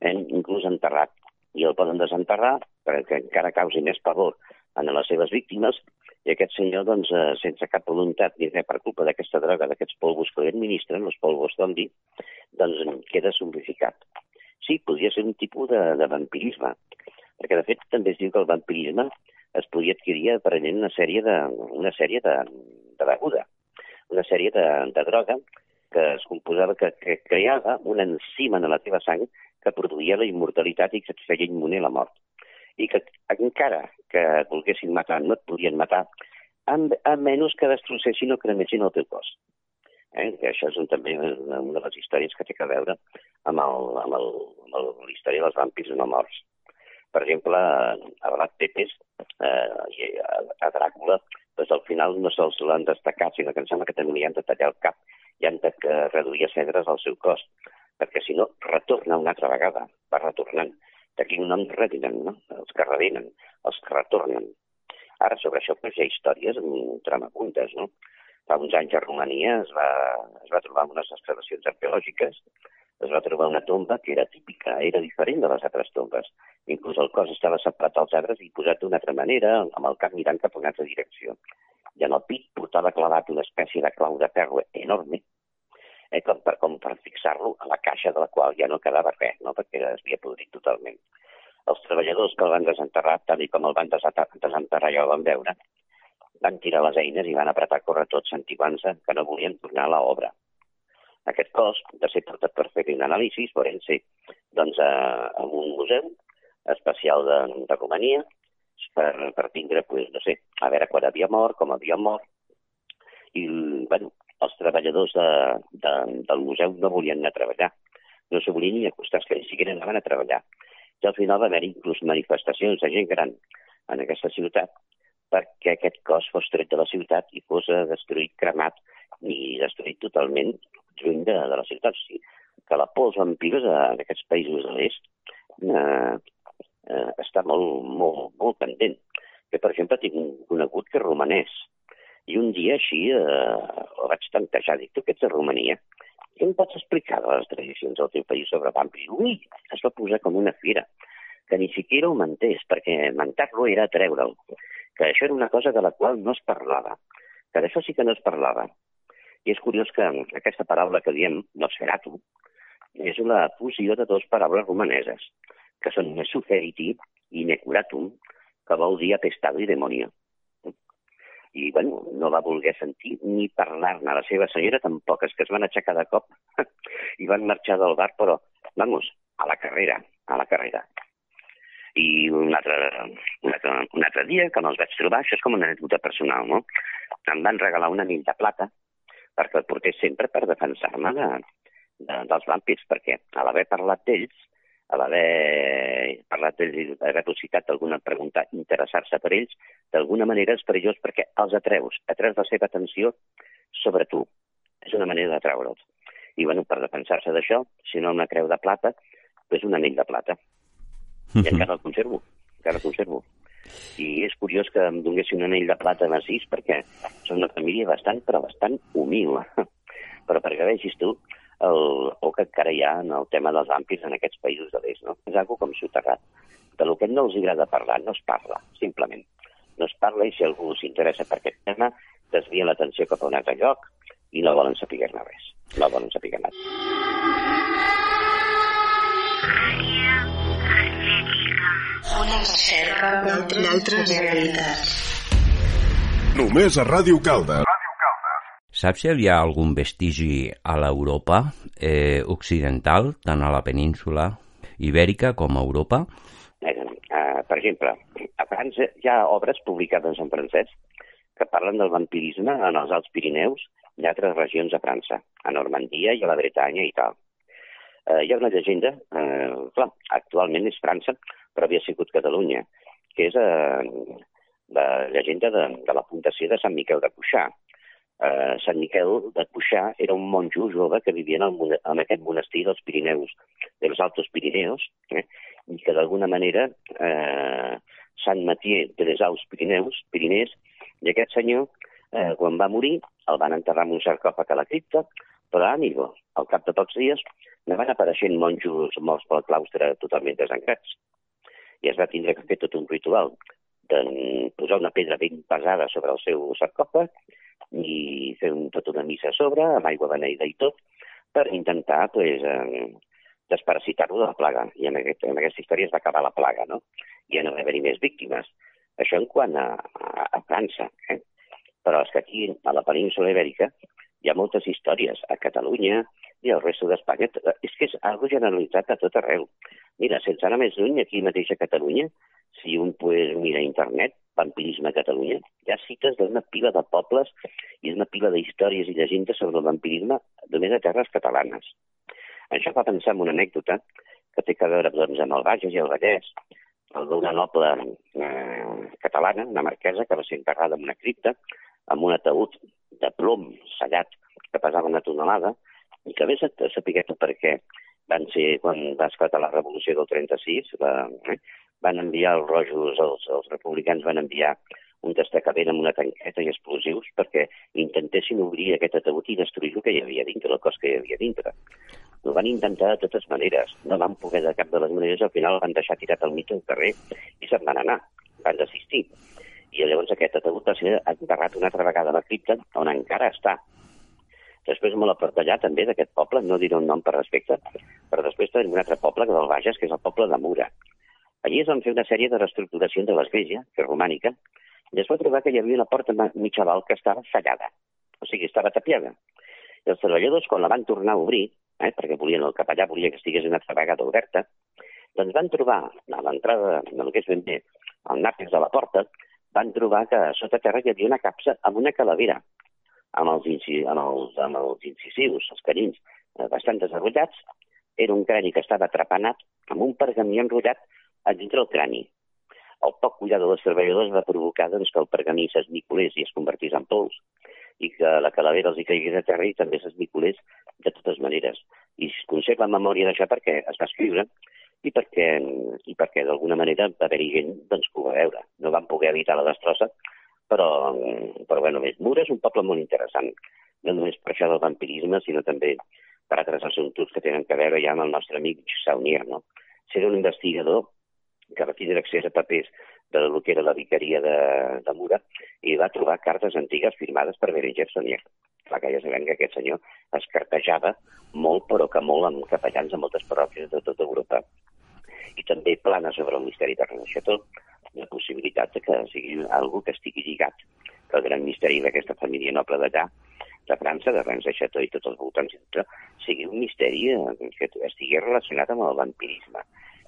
Speaker 7: eh, inclús enterrat. I el poden desenterrar perquè encara causi més pavor en les seves víctimes i aquest senyor, doncs, eh, sense cap voluntat ni res per culpa d'aquesta droga, d'aquests polvos que li administren, els polvos d'ondi, doncs queda zombificat. Sí, podria ser un tipus de, de vampirisme, perquè de fet també es diu que el vampirisme es podia adquirir aprenent una sèrie de, una sèrie de, de beguda, una sèrie de, de droga que es composava, que, que creava un enzima en la teva sang que produïa la immortalitat i que et feia immune a la mort. I que encara que volguessin matar, no et podien matar, a menys que destrossessin o cremessin el teu cos. Eh? Que això és un, també una, una de les històries que té a veure amb, el, amb, el, amb el, la història dels vampirs no morts per exemple, a Vlad Tepes eh, i a, a Dràcula, doncs al final no se'ls l'han destacat, sinó que em sembla que també li han de tallar el cap i han de reduir a cedres al seu cos, perquè si no, retorna una altra vegada, va retornant. D'aquí un nom retinen, no? Els que redinen, els que retornen. Ara, sobre això, pues, hi ha històries tramapuntes, no? Fa uns anys a Romania es va, es va trobar unes excavacions arqueològiques es va trobar una tomba que era típica, era diferent de les altres tombes. Inclús el cos estava separat als arbres i posat d'una altra manera, amb el cap mirant cap a una altra direcció. I en el pit portava clavat una espècie de clau de ferro enorme, eh, com per, com per fixar-lo a la caixa de la qual ja no quedava res, no? perquè es havia podrit totalment. Els treballadors que el van desenterrar, tal i com el van desenterrar ja el van veure, van tirar les eines i van apretar a córrer tots sentivant-se que no volien tornar a l'obra aquest cos de ser portat per fer un anàlisi forense doncs, a, a un museu especial de, de Romania per, per tindre, pues, no sé, a veure quan havia mort, com havia mort. I, bueno, els treballadors de, de, del museu no volien anar a treballar. No se volien ni acostar, que ni siquiera anaven a treballar. I al final va haver inclús manifestacions de gent gran en aquesta ciutat perquè aquest cos fos tret de la ciutat i fos destruït, cremat i destruït totalment lluny de, de la ciutat. O sigui, que la por als vampirs en aquests països de l'est eh, eh, està molt, molt, molt pendent. Que, per exemple, tinc un conegut que és romanès, i un dia així eh, el vaig tantejar, dic, tu que ets de Romania, què em pots explicar de les tradicions del teu país sobre vampirs? Ui, es va posar com una fira, que ni siquiera ho mentés, perquè mentar-lo era treure'l, que això era una cosa de la qual no es parlava, que d'això sí que no es parlava, i és curiós que aquesta paraula que diem, Nosferatu, és una fusió de dues paraules romaneses, que són Mesuferiti i Necuratum, que vol dir apestado i demonio. I, bueno, no va voler sentir ni parlar-ne la seva senyora, tampoc, és que es van aixecar de cop <laughs> i van marxar del bar, però, vamos, a la carrera, a la carrera. I un altre, un altre, un altre dia, que me'ls vaig trobar, això és com una anècdota personal, no? Em van regalar un anell de plata perquè el portés sempre per defensar-me de, de, dels vampirs, perquè a l'haver parlat d'ells, a l'haver parlat d'ells i haver suscitat alguna pregunta, interessar-se per ells, d'alguna manera és perillós perquè els atreus, atreus la seva atenció sobre tu. És una manera d'atraure'ls. I, bueno, per defensar-se d'això, si no una creu de plata, és un anell de plata. I encara el conservo, encara el conservo. I és curiós que em donguessin un anell de plata massís perquè són una família bastant, però bastant humil. <laughs> però perquè vegis tu, el, o que encara hi ha en el tema dels vampirs en aquests països de l'est. No? És algo com soterrat. De lo que no els agrada parlar, no es parla, simplement. No es parla i si algú s'interessa per aquest tema, desvia l'atenció cap a un altre lloc i no volen saber-ne res. No volen saber res.
Speaker 1: Una recerca d'altres realitats.
Speaker 8: Només a Ràdio Calda.
Speaker 5: Saps si hi ha algun vestigi a l'Europa eh, occidental, tant a la península ibèrica com a Europa?
Speaker 7: Eh, eh, per exemple, a França hi ha obres publicades en francès que parlen del vampirisme en els Alts Pirineus i altres regions de França, a Normandia i a la Bretanya i tal. Eh, hi ha una llegenda, eh, clar, actualment és França, però havia sigut Catalunya, que és eh, la llegenda de, de la fundació de Sant Miquel de Cuixà, eh, Sant Miquel de Cuixà era un monjo jove que vivia en, el, en aquest monestir dels Pirineus, dels Altos Pirineus, eh, i que d'alguna manera eh, Sant Matier de les Alts Pirineus, Pirinès, i aquest senyor, eh, quan va morir, el van enterrar en un sarcòfag a la cripta, però, amigo, al cap de pocs dies, ne van apareixent monjos morts pel claustre totalment desencats. I es va tindre que fer tot un ritual de posar una pedra ben pesada sobre el seu sarcòfag i fer un, tota una missa a sobre, amb aigua beneïda i tot, per intentar pues, eh, desparasitar-lo de la plaga. I en, aquest, en aquesta història es va acabar la plaga, no? I ja no va haver-hi més víctimes. Això en quant a, a, a França. Eh? Però és que aquí, a la península ibèrica, hi ha moltes històries. A Catalunya i al resto d'Espanya. És que és algo generalitzat a tot arreu. Mira, sense anar més lluny, aquí mateix a Catalunya, si un pues, mira a internet, vampirisme a Catalunya, hi ha cites d'una pila de pobles i una pila d'històries i llegendes sobre el vampirisme només a terres catalanes. Això fa pensar en una anècdota que té a veure doncs, amb el Bages i el Vallès, d'una noble eh, catalana, una marquesa, que va ser enterrada en una cripta amb un ataúd de plom sellat que pesava una tonelada i que més sapigueu per què van ser, quan va esclatar la revolució del 36, va, eh, van enviar els rojos, els, els republicans van enviar un destacament amb una tanqueta i explosius perquè intentessin obrir aquest ataúd i destruir el que hi havia dintre, el cos que hi havia dintre. Ho van intentar de totes maneres, no van poder de cap de les maneres, al final van deixar tirat al mig del carrer i se'n van anar, van desistir. I llavors aquest ataúd va ser enterrat una altra vegada a la cripta, on encara està. Després molt a d'allà, també, d'aquest poble, no diré un nom per respecte, però després tenim un altre poble, que del Bages, que és el poble de Mura, Allí es van fer una sèrie de reestructuracions de l'església, que és romànica, i es va trobar que hi havia una porta mitjaval que estava fallada, o sigui, estava tapiada. I els treballadors, quan la van tornar a obrir, eh, perquè volien, el capellà volia que estigués una altra vegada oberta, doncs van trobar, a l'entrada del que és ben bé, al nàpix de la porta, van trobar que sota terra hi havia una capsa amb una calavera, amb els, amb els, amb els incisius, els canins, eh, bastant desenrotllats, era un crani que estava atrapanat amb un pergamí enrotllat a dintre el crani. El poc cuidar dels treballadors va provocar doncs, que el pergamí s'esmiculés i es convertís en pols i que la calavera els hi caigués a terra i també s'esmiculés de totes maneres. I es conserva memòria d'això perquè es va escriure i perquè, i perquè d'alguna manera va haver-hi gent doncs, que ho va veure. No van poder evitar la destrossa, però, però bueno, més. Mura és un poble molt interessant, no només per això del vampirisme, sinó també per altres assumptes que tenen a veure ja amb el nostre amic Saunier, no? Ser un investigador que va tindre accés a papers de lo que era la vicaria de, de Mura i va trobar cartes antigues firmades per Berenger Sonier. Clar que ja sabem que aquest senyor es cartejava molt, però que molt amb capellans de moltes parròquies de tota Europa. I també plana sobre el misteri de Renaixetó la possibilitat de que sigui algú que estigui lligat, el gran misteri d'aquesta família noble d'allà, de França, de Rennes de Chateau i tots els voltants, sigui un misteri eh, que estigui relacionat amb el vampirisme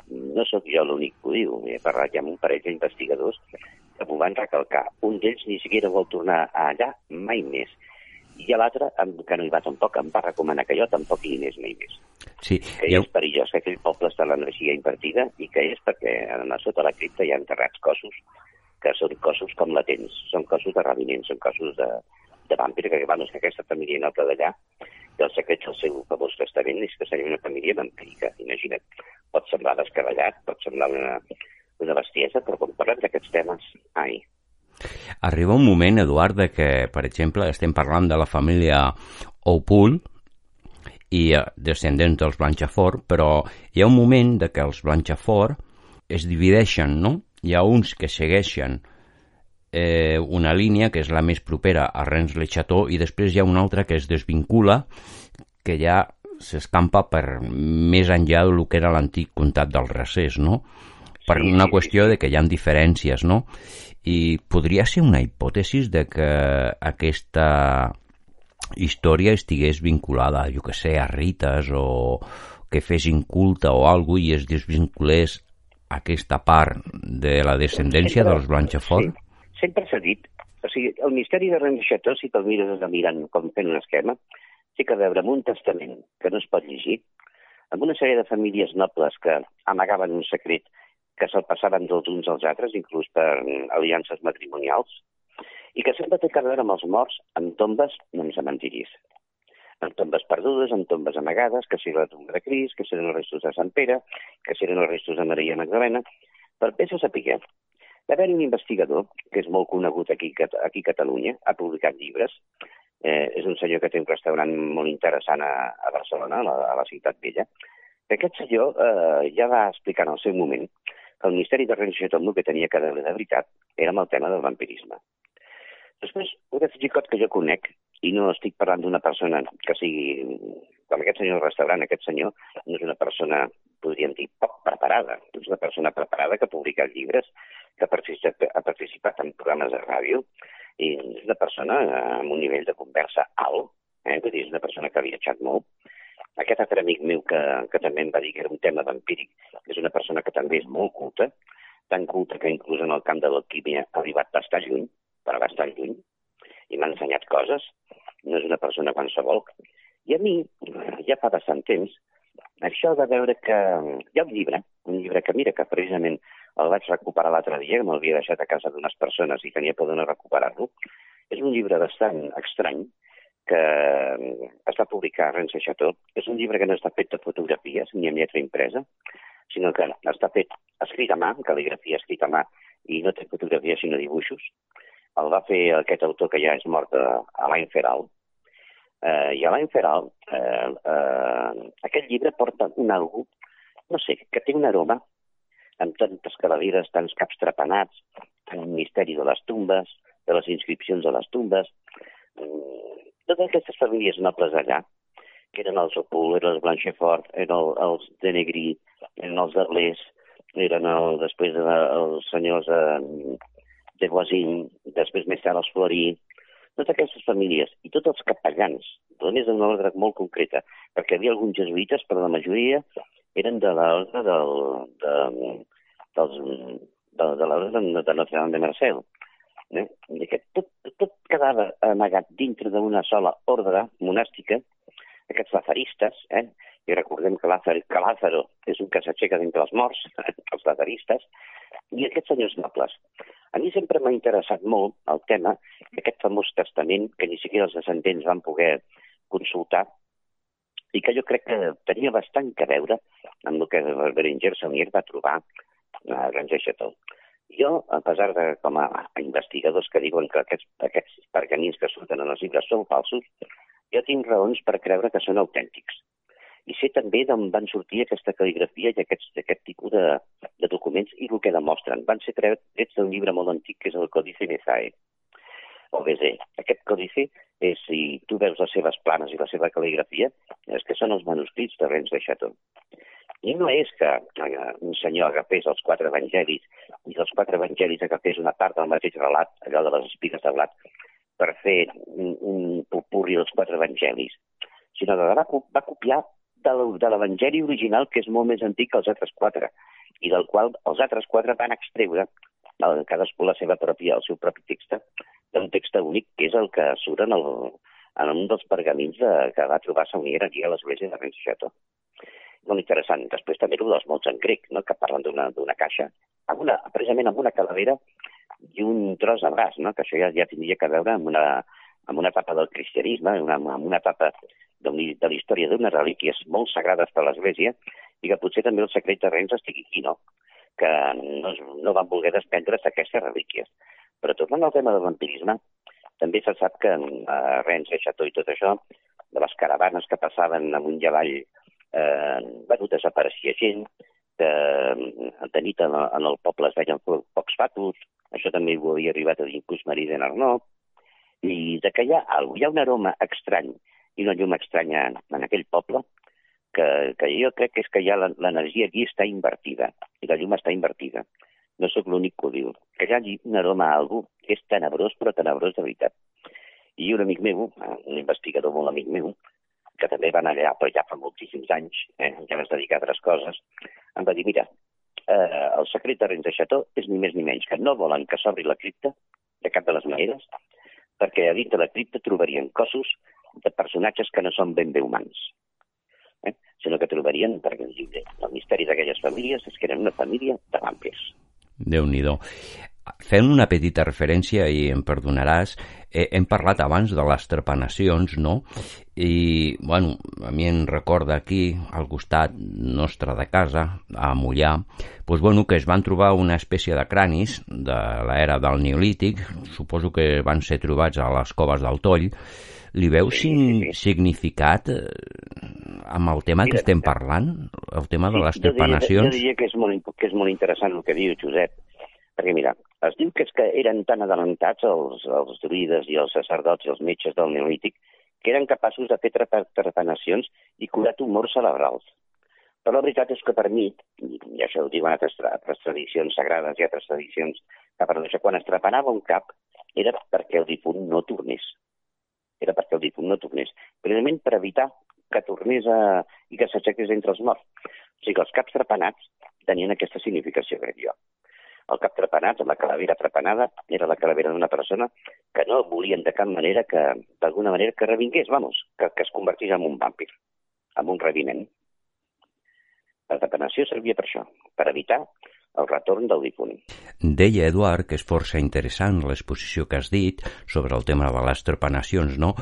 Speaker 7: no sóc jo l'únic que ho diu, he parlat ja amb un parell d'investigadors que m'ho van recalcar. Un d'ells ni siquiera vol tornar allà mai més. I l'altre, que no hi va tampoc, em va recomanar que jo tampoc hi anés mai més.
Speaker 5: Sí,
Speaker 7: que ja... és perillós, que aquell poble està l'energia invertida i que és perquè a sota la cripta hi ha enterrats cossos que són cossos com latents, són cossos de raviments, són cossos de, de vampir, que, bueno, és que aquesta família noble d'allà, i el secret del seu famós testament és que seria una família vampírica, imagina't pot semblar descabellat, pot semblar una, una bestiesa, però quan parlem d'aquests temes, ai.
Speaker 5: Arriba un moment, Eduard, de que, per exemple, estem parlant de la família Opul i eh, descendents dels Blanchafort, però hi ha un moment de que els Blanchafort es divideixen, no? Hi ha uns que segueixen eh, una línia que és la més propera a Rennes-le-Chateau i després hi ha una altra que es desvincula que ja s'escampa per més enllà del que era l'antic comtat del Recés, no? Per una qüestió de que hi ha diferències, no? I podria ser una hipòtesis de que aquesta història estigués vinculada, jo que sé, a rites o que fes inculta o alguna i es desvinculés aquesta part de la descendència sempre, dels Blanchefort?
Speaker 7: Sí, sempre s'ha dit. O sigui, el misteri de Rennes si te'l mires de mirant com fent un esquema, té que veure amb un testament que no es pot llegir, amb una sèrie de famílies nobles que amagaven un secret que se'l passaven dels uns als altres, inclús per aliances matrimonials, i que sempre té a veure amb els morts en tombes i en cementiris. En tombes perdudes, en tombes amagades, que sigui la tomba de Cris, que siguin els restos de Sant Pere, que siguin els restos de Maria Magdalena, per bé se sapigué. Va haver un investigador, que és molt conegut aquí, aquí a Catalunya, ha publicat llibres, eh, és un senyor que té un restaurant molt interessant a, a Barcelona, a la, a la ciutat vella, aquest senyor eh, ja va explicar en el seu moment que el misteri de Rennes Tombo que tenia que veure de veritat era amb el tema del vampirisme. Després, un xicot que jo conec, i no estic parlant d'una persona que sigui, com aquest senyor del restaurant, aquest senyor no és una persona, podríem dir, poc preparada. És una persona preparada que ha publicat llibres, que ha participat, ha participat en programes de ràdio, i és una persona amb un nivell de conversa alt, eh? Vull dir, és una persona que ha viatjat molt. Aquest altre amic meu que, que també em va dir que era un tema vampíric, és una persona que també és molt culta, tan culta que inclús en el camp de l'alquímia ha arribat bastant lluny, però bastant lluny, i m'ha ensenyat coses. No és una persona qualsevol. I a mi, ja fa bastant temps, això de veure que hi ha un llibre, un llibre que mira que precisament el vaig recuperar l'altre dia, que m'havia deixat a casa d'unes persones i tenia por de no recuperar-lo. És un llibre bastant estrany, que està publicat a Rennes. És un llibre que no està fet de fotografies ni amb lletra impresa, sinó que està fet escrit a mà, cal·ligrafia escrit a mà, i no té fotografies sinó dibuixos el va fer aquest autor que ja és mort, eh, Alain Feral. Eh, I Alain Feral, eh, eh, aquest llibre porta un algú, no sé, que té un aroma amb tantes calaveres, tants caps trepanats, tant misteri de les tombes, de les inscripcions de les tombes. Mm, totes aquestes famílies nobles allà, que eren els Opul, eren els Blanchefort, eren el, els de Negri, eren els Darlers, eren el, després de, els senyors eh, de Guasim, després més tard els Florí, totes aquestes famílies i tots els capellans, només d'una ordre molt concreta, perquè hi havia alguns jesuïtes, però la majoria eren de l'ordre del, de, dels, de, de l'ordre de, de Notre Dame de Marcel. Eh? Que tot, tot quedava amagat dintre d'una sola ordre monàstica, aquests lazaristes, eh? i recordem que Lázaro, que Lázaro és un que s'aixeca d'entre els morts, <laughs> els lazaristes, i aquests senyors nobles. A mi sempre m'ha interessat molt el tema d'aquest famós testament que ni siquiera els descendents van poder consultar i que jo crec que tenia bastant que veure amb el que Berenger Saunier va trobar a Granja Chateau. Jo, a pesar de, com a investigadors que diuen que aquests, aquests pergamins que surten en els llibres són falsos, jo tinc raons per creure que són autèntics i sé també d'on van sortir aquesta cal·ligrafia i aquests, aquest tipus de, de documents i el que demostren. Van ser trets d'un llibre molt antic que és el Codice Mezae, o BZ. Aquest codice, és, si tu veus les seves planes i la seva cal·ligrafia, és que són els manuscrits de Rens de Chateau. I no és que un senyor agafés els quatre evangelis i dels quatre evangelis agafés una part del mateix relat, allò de les espigues de blat, per fer un, un popurri dels quatre evangelis, sinó que va, va copiar de l'Evangeli original, que és molt més antic que els altres quatre, i del qual els altres quatre van extreure cadascú la seva pròpia, el seu propi text, d'un text únic, que és el que surt en, el, en un dels pergamins de, que va trobar Saunier aquí a l'església de Rennes Molt interessant. Després també el dels mots en grec, no? que parlen d'una caixa, amb una, precisament amb una calavera i un tros de braç, no? que això ja, ja tindria que veure amb una, amb una etapa del cristianisme, una, amb una etapa de, de la història d'unes relíquies molt sagrades per l'Església i que potser també el secret de Rennes estigui aquí, no? que no, no van voler desprendre's d'aquestes relíquies. Però tornant al tema del vampirisme, també se sap que a Rennes, a Chateau i tot això, de les caravanes que passaven amunt i avall, eh, bueno, desapareixia gent, que de nit en, en el poble es veien pocs fatos, això també ho havia arribat a dir inclús Marí de Narnó, i de que hi ha, hi ha un aroma estrany i una llum estranya en aquell poble, que, que jo crec que és que ja l'energia aquí està invertida, i la llum està invertida. No sóc l'únic que ho diu. Que hi hagi un aroma a algú que és tenebrós, però tenebrós de veritat. I un amic meu, un investigador molt amic meu, que també va anar allà, però ja fa moltíssims anys, eh, ja vas dedicar a altres coses, em va dir, mira, eh, el secret de Rens de Chateau és ni més ni menys que no volen que s'obri la cripta, de cap de les maneres, perquè a dins de la cripta trobarien cossos de personatges que no són ben bé humans, eh? sinó que trobarien, perquè el llibre, el misteri d'aquelles famílies és que eren una família de vampirs.
Speaker 5: déu nhi Fent una petita referència, i em perdonaràs, eh, hem parlat abans de les trepanacions, no? I, bueno, a mi em recorda aquí, al costat nostre de casa, a Mollà, pues, bueno, que es van trobar una espècie de cranis de l'era del Neolític, suposo que van ser trobats a les coves del Toll, li veus sí, sí, sí. significat eh, amb el tema Mira, que estem parlant, el tema sí, de les trepanacions?
Speaker 7: Jo diria, jo diria que, és molt, que és molt interessant el que diu Josep, perquè mira, es diu que és que eren tan adelantats els, els druides i els sacerdots i els metges del Neolític que eren capaços de fer trepanacions i curar tumors cerebrals. Però la veritat és que per mi, i això ho diuen altres, altres tradicions sagrades i altres tradicions que parlen d'això, quan es trepanava un cap era perquè el difunt no tornés. Era perquè el difunt no tornés. Precisament per evitar que tornés a... i que s'aixequés entre els morts. O sigui que els caps trepanats tenien aquesta significació, crec jo el cap trepanat, la calavera trepanada, era la calavera d'una persona que no volien de cap manera que, d'alguna manera, que revingués, vamos, que, que es convertís en un vampir, en un reviment. La trepanació servia per això, per evitar el retorn del difunt.
Speaker 5: Deia Eduard que és força interessant l'exposició que has dit sobre el tema de les trepanacions, no?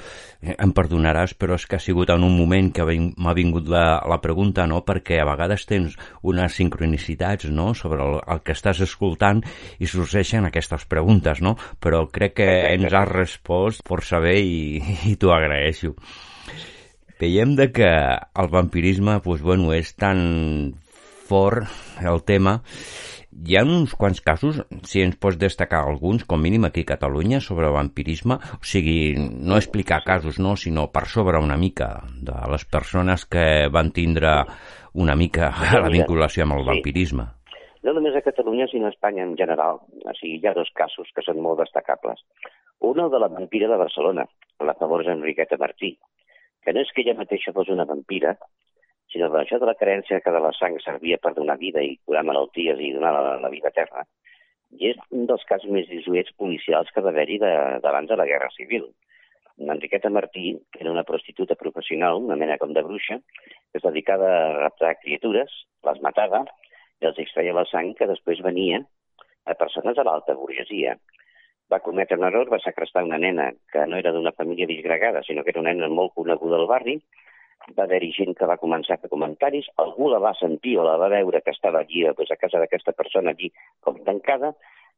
Speaker 5: Eh, em perdonaràs, però és que ha sigut en un moment que m'ha vingut la, la pregunta, no? Perquè a vegades tens unes sincronicitats, no?, sobre el, el que estàs escoltant i sorgeixen aquestes preguntes, no? Però crec que ens has respost força bé i, <laughs> i t'ho agraeixo. Veiem de que el vampirisme pues, bueno, és tan fort el tema. Hi ha uns quants casos, si ens pots destacar alguns, com mínim aquí a Catalunya, sobre vampirisme, o sigui, no explicar casos, no, sinó per sobre una mica de les persones que van tindre una mica la vinculació amb el vampirisme.
Speaker 7: No només a Catalunya, sinó a Espanya en general. O sigui, hi ha dos casos que són molt destacables. Un, el de la vampira de Barcelona, la famosa Enriqueta Martí, que no és que ella mateixa fos una vampira, sinó per això de la carència que de la sang servia per donar vida i curar malalties i donar la, la vida eterna. I és un dels casos més disuets policials que va haver-hi d'abans de, de la Guerra Civil. Enriqueta Martí era una prostituta professional, una mena com de bruixa, que es dedicava a raptar criatures, les matava i els extreia la sang que després venia a persones de l'alta burgesia. Va cometre un error, va sacrestar una nena que no era d'una família disgregada, sinó que era una nena molt coneguda al barri, va haver-hi gent que va començar a fer comentaris, algú la va sentir o la va veure que estava allí doncs, a casa d'aquesta persona allí com tancada,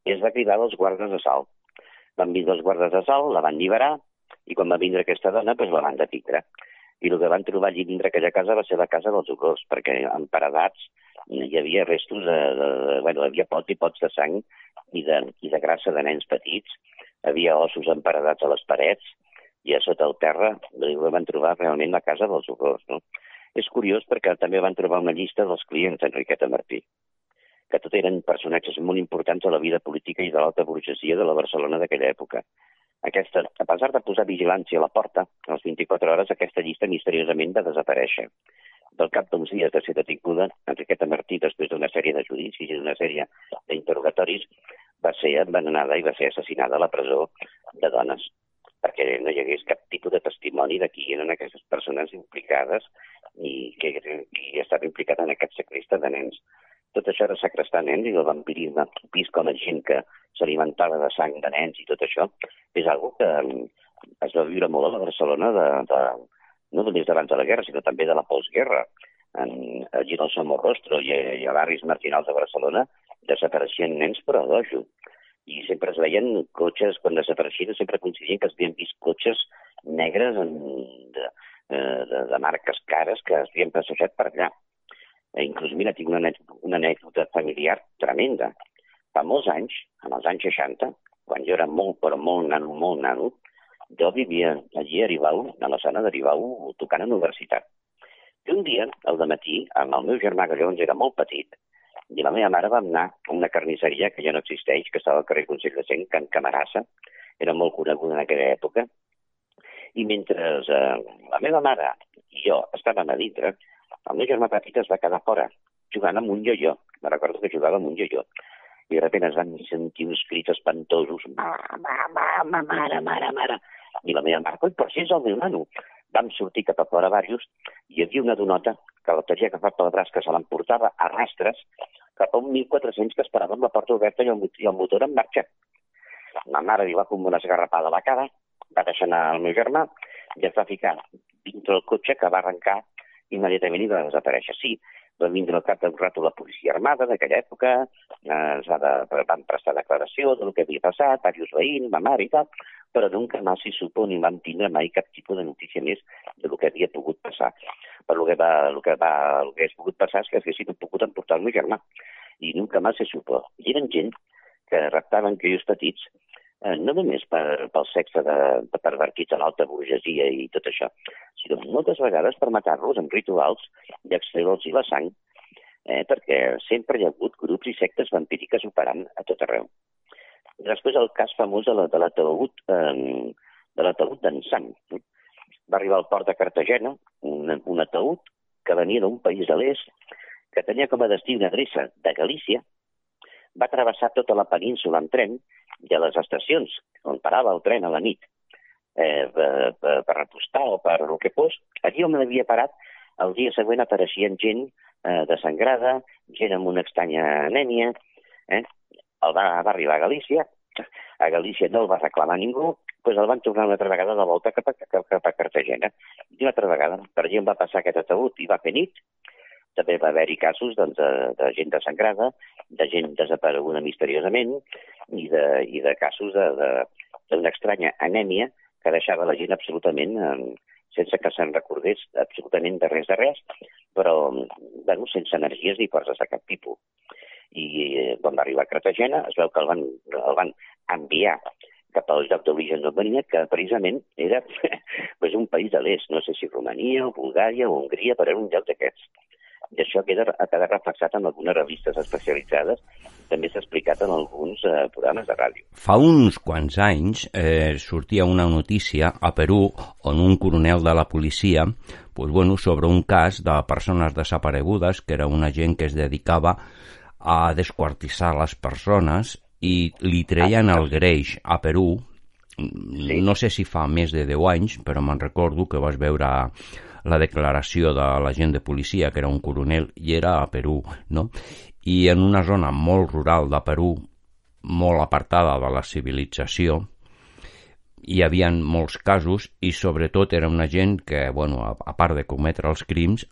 Speaker 7: i es va cridar als guardes de salt. Van vindre els guardes de salt, la van alliberar, i quan va vindre aquesta dona, doncs la van detingre. I el que van trobar allí dintre aquella casa va ser la casa dels horrors, perquè en paredats hi havia restos de, de, de bueno, hi havia pots i pots de sang i de, i de grassa de nens petits, havia ossos emparedats a les parets, i a sota el terra van trobar realment la casa dels horrors. No? És curiós perquè també van trobar una llista dels clients d'Enriqueta Martí, que tot eren personatges molt importants a la vida política i de l'alta burgesia de la Barcelona d'aquella època. Aquesta, a pesar de posar vigilància a la porta, a les 24 hores aquesta llista misteriosament va desaparèixer. Del cap d'uns dies de ser detinguda, Enriqueta Martí, després d'una sèrie de judicis i d'una sèrie d'interrogatoris, va ser envenenada i va ser assassinada a la presó de dones perquè no hi hagués cap tipus de testimoni de qui eren aquestes persones implicades i que qui estava implicat en aquest segresta de nens. Tot això era sacrestar nens i el vampirisme, vist com a gent que s'alimentava de sang de nens i tot això, és algo que mm, es va viure molt a Barcelona de, de, no només d'abans de la guerra, sinó també de la postguerra. En, allí al Somorrostro i, i a barris marginals de Barcelona desapareixien nens per a dojo i sempre es veien cotxes, quan desapareixien, sempre coincidien que es havien vist cotxes negres en, de, eh, de, de marques cares que havien passejat per allà. Eh, inclús, mira, tinc una, una anècdota familiar tremenda. Fa molts anys, en els anys 60, quan jo era molt, però molt nano, molt nano, jo vivia allí a Ribau, a la zona de Ribau, tocant a universitat. I un dia, al matí, amb el meu germà, que llavors era molt petit, i la meva mare va anar a una carnisseria que ja no existeix, que estava al carrer Consell de Cent, Can Camarassa, era molt coneguda en aquella època, i mentre eh, la meva mare i jo estàvem a dintre, el meu germà petit es va quedar fora, jugant amb un jo-jo. Me recordo que jugava amb un jo-jo. I de sobte es van sentir uns crits espantosos. Mama, mama, mare, mare, mare. I la meva mare, coi, però si és el meu nano. Vam sortir cap a fora varios i hi havia una donota que la agafat pel braç, que se l'emportava a rastres cap a un 1.400 que esperava amb la porta oberta i el, i el motor en marxa. La mare li va com una esgarrapada a la cara, va deixar anar el meu germà i es va ficar dintre el cotxe que va arrencar immediatament i va desaparèixer. Sí, va vindre al cap d'un rato la policia armada d'aquella època, eh, de, van prestar declaració del que havia passat, diversos veïns, ma mare i tal, però nunca més s'hi supo ni vam tindre mai cap tipus de notícia més de lo que havia pogut passar. Per lo que va, lo que va, el que hagués pogut passar és que haguessin pogut emportar el meu germà. I nunca més s'hi supo. I eren gent que raptaven crios petits eh, no només per, pel sexe de, de pervertits a l'alta burgesia i tot això, sinó moltes vegades per matar-los amb rituals i extreure-los la sang, eh, perquè sempre hi ha hagut grups i sectes vampíriques operant a tot arreu. I després el cas famós de l'ataúd eh, de l'ataúd d'en Sant. Va arribar al port de Cartagena un, un ataúd que venia d'un país de l'est que tenia com a destí una adreça de Galícia, va travessar tota la península en tren i a les estacions on parava el tren a la nit eh, per, per, repostar o per el que fos, allí on havia parat, el dia següent apareixien gent eh, desangrada, gent amb una estranya anèmia, eh? el va, va arribar a Galícia, a Galícia no el va reclamar ningú, doncs el van tornar una altra vegada de volta cap a, cap, a Cartagena. I una altra vegada, per allà va passar aquest ataúd i va fer nit, també va haver-hi casos doncs, de, de gent desangrada, de gent desapareguda misteriosament i de, i de casos d'una estranya anèmia que deixava la gent absolutament sense que se'n recordés absolutament de res de res, però bueno, sense energies ni forces de cap tipus. I eh, quan va arribar a Cartagena es veu que el van, el van enviar cap al lloc d'origen d'on venia, que precisament era <laughs> pues, un país de l'est, no sé si Romania o Bulgària o Hongria, però era un lloc d'aquests i això queda, ha quedat reflexat en algunes revistes especialitzades, també s'ha explicat en alguns eh, programes de ràdio.
Speaker 5: Fa uns quants anys eh, sortia una notícia a Perú on un coronel de la policia pues, bueno, sobre un cas de persones desaparegudes, que era una gent que es dedicava a desquartissar les persones i li treien el greix a Perú, sí. no sé si fa més de 10 anys, però me'n recordo que vas veure la declaració de l'agent de policia, que era un coronel, i era a Perú, no? I en una zona molt rural de Perú, molt apartada de la civilització, hi havia molts casos i sobretot era una gent que, bueno, a, a part de cometre els crims,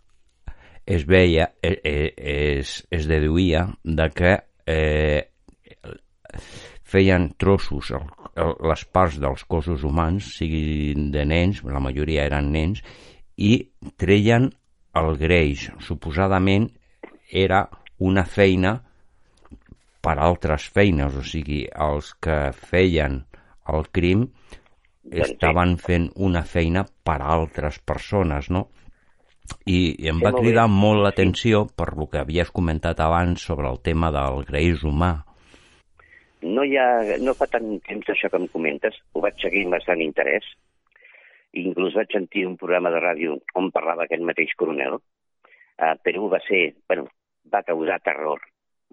Speaker 5: es veia, es, e, es, es deduïa de que eh, feien trossos les parts dels cossos humans, siguin de nens, la majoria eren nens, i treien el greix. Suposadament era una feina per altres feines, o sigui, els que feien el crim estaven fent una feina per a altres persones, no? I em va cridar molt l'atenció per lo que havies comentat abans sobre el tema del greix humà.
Speaker 7: No, hi ha, no fa tant temps això que em comentes, ho vaig seguir amb bastant interès, inclús vaig sentir un programa de ràdio on parlava aquest mateix coronel. Uh, Perú va ser, bueno, va causar terror,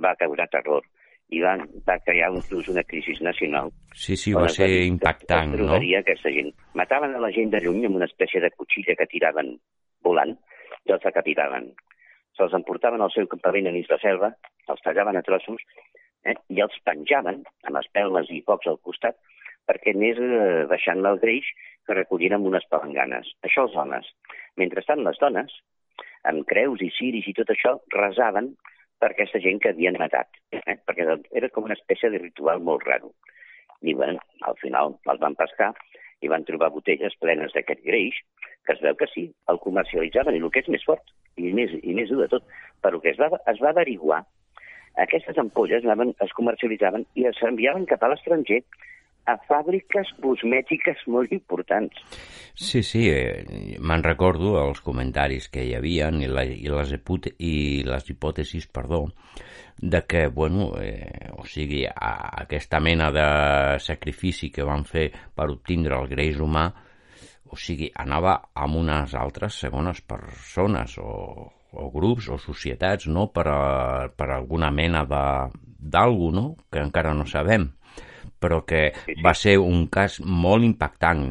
Speaker 7: va causar terror i va, va crear inclús una crisi nacional.
Speaker 5: Sí, sí, va ser va, impactant, no?
Speaker 7: aquesta gent. Mataven a la gent de lluny amb una espècie de cuchilla que tiraven volant i els decapitaven. Se'ls emportaven al seu campament a mig de selva, els tallaven a trossos eh, i els penjaven amb espelmes i focs al costat perquè anés eh, baixant el greix que recollien amb unes palanganes. Això els homes. Mentrestant, les dones, amb creus i ciris i tot això, resaven per aquesta gent que havien matat, eh? perquè era com una espècie de ritual molt raro. I, bueno, al final els van pescar i van trobar botelles plenes d'aquest greix, que es veu que sí, el comercialitzaven, i el que és més fort, i més, i més dur de tot, però que es va, es va averiguar, aquestes ampolles anaven, es comercialitzaven i es enviaven cap a l'estranger a fàbriques cosmètiques molt importants.
Speaker 5: Sí, sí, eh, me'n recordo els comentaris que hi havia i, la, i, les, i les hipòtesis, perdó, de que, bueno, eh, o sigui, a, aquesta mena de sacrifici que van fer per obtindre el greix humà, o sigui, anava amb unes altres segones persones o, o grups o societats, no?, per, a, per alguna mena d'algú, no?, que encara no sabem, però que sí, sí. va ser un cas molt impactant.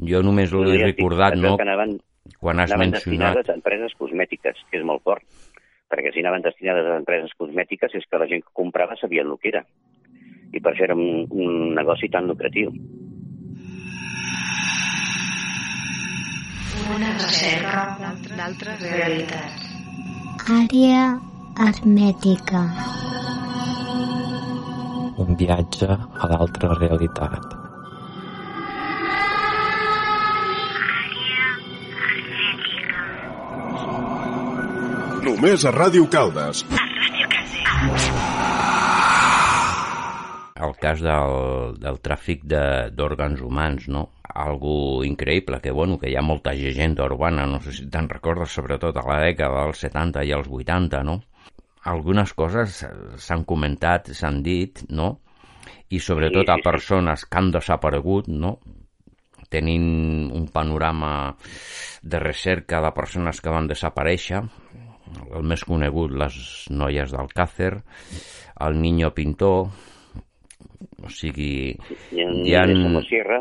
Speaker 5: Jo només l'he recordat, no?,
Speaker 7: que anaven,
Speaker 5: quan has
Speaker 7: anaven
Speaker 5: mencionat...
Speaker 7: destinades a empreses cosmètiques, que és molt fort perquè si anaven destinades a empreses cosmètiques és que la gent que comprava sabia el que era. I per això era un, un negoci tan lucratiu.
Speaker 1: Una recerca d'altres realitats.
Speaker 2: Àrea hermètica.
Speaker 3: Un viatge a l'altra realitat.
Speaker 8: Només a Ràdio Caldes.
Speaker 5: El cas del, del tràfic d'òrgans humans, no? Algo increïble, que bueno, que hi ha molta llegenda urbana, no sé si te'n recordes, sobretot a la dècada dels 70 i els 80, no? Algunes coses s'han comentat, s'han dit, no? I sobretot a persones que han desaparegut, no? tenint un panorama de recerca de persones que van desaparèixer, el més conegut, les noies d'Alcácer, el Niño Pintor, o sigui...
Speaker 7: I el Niño ha... de Somosierra,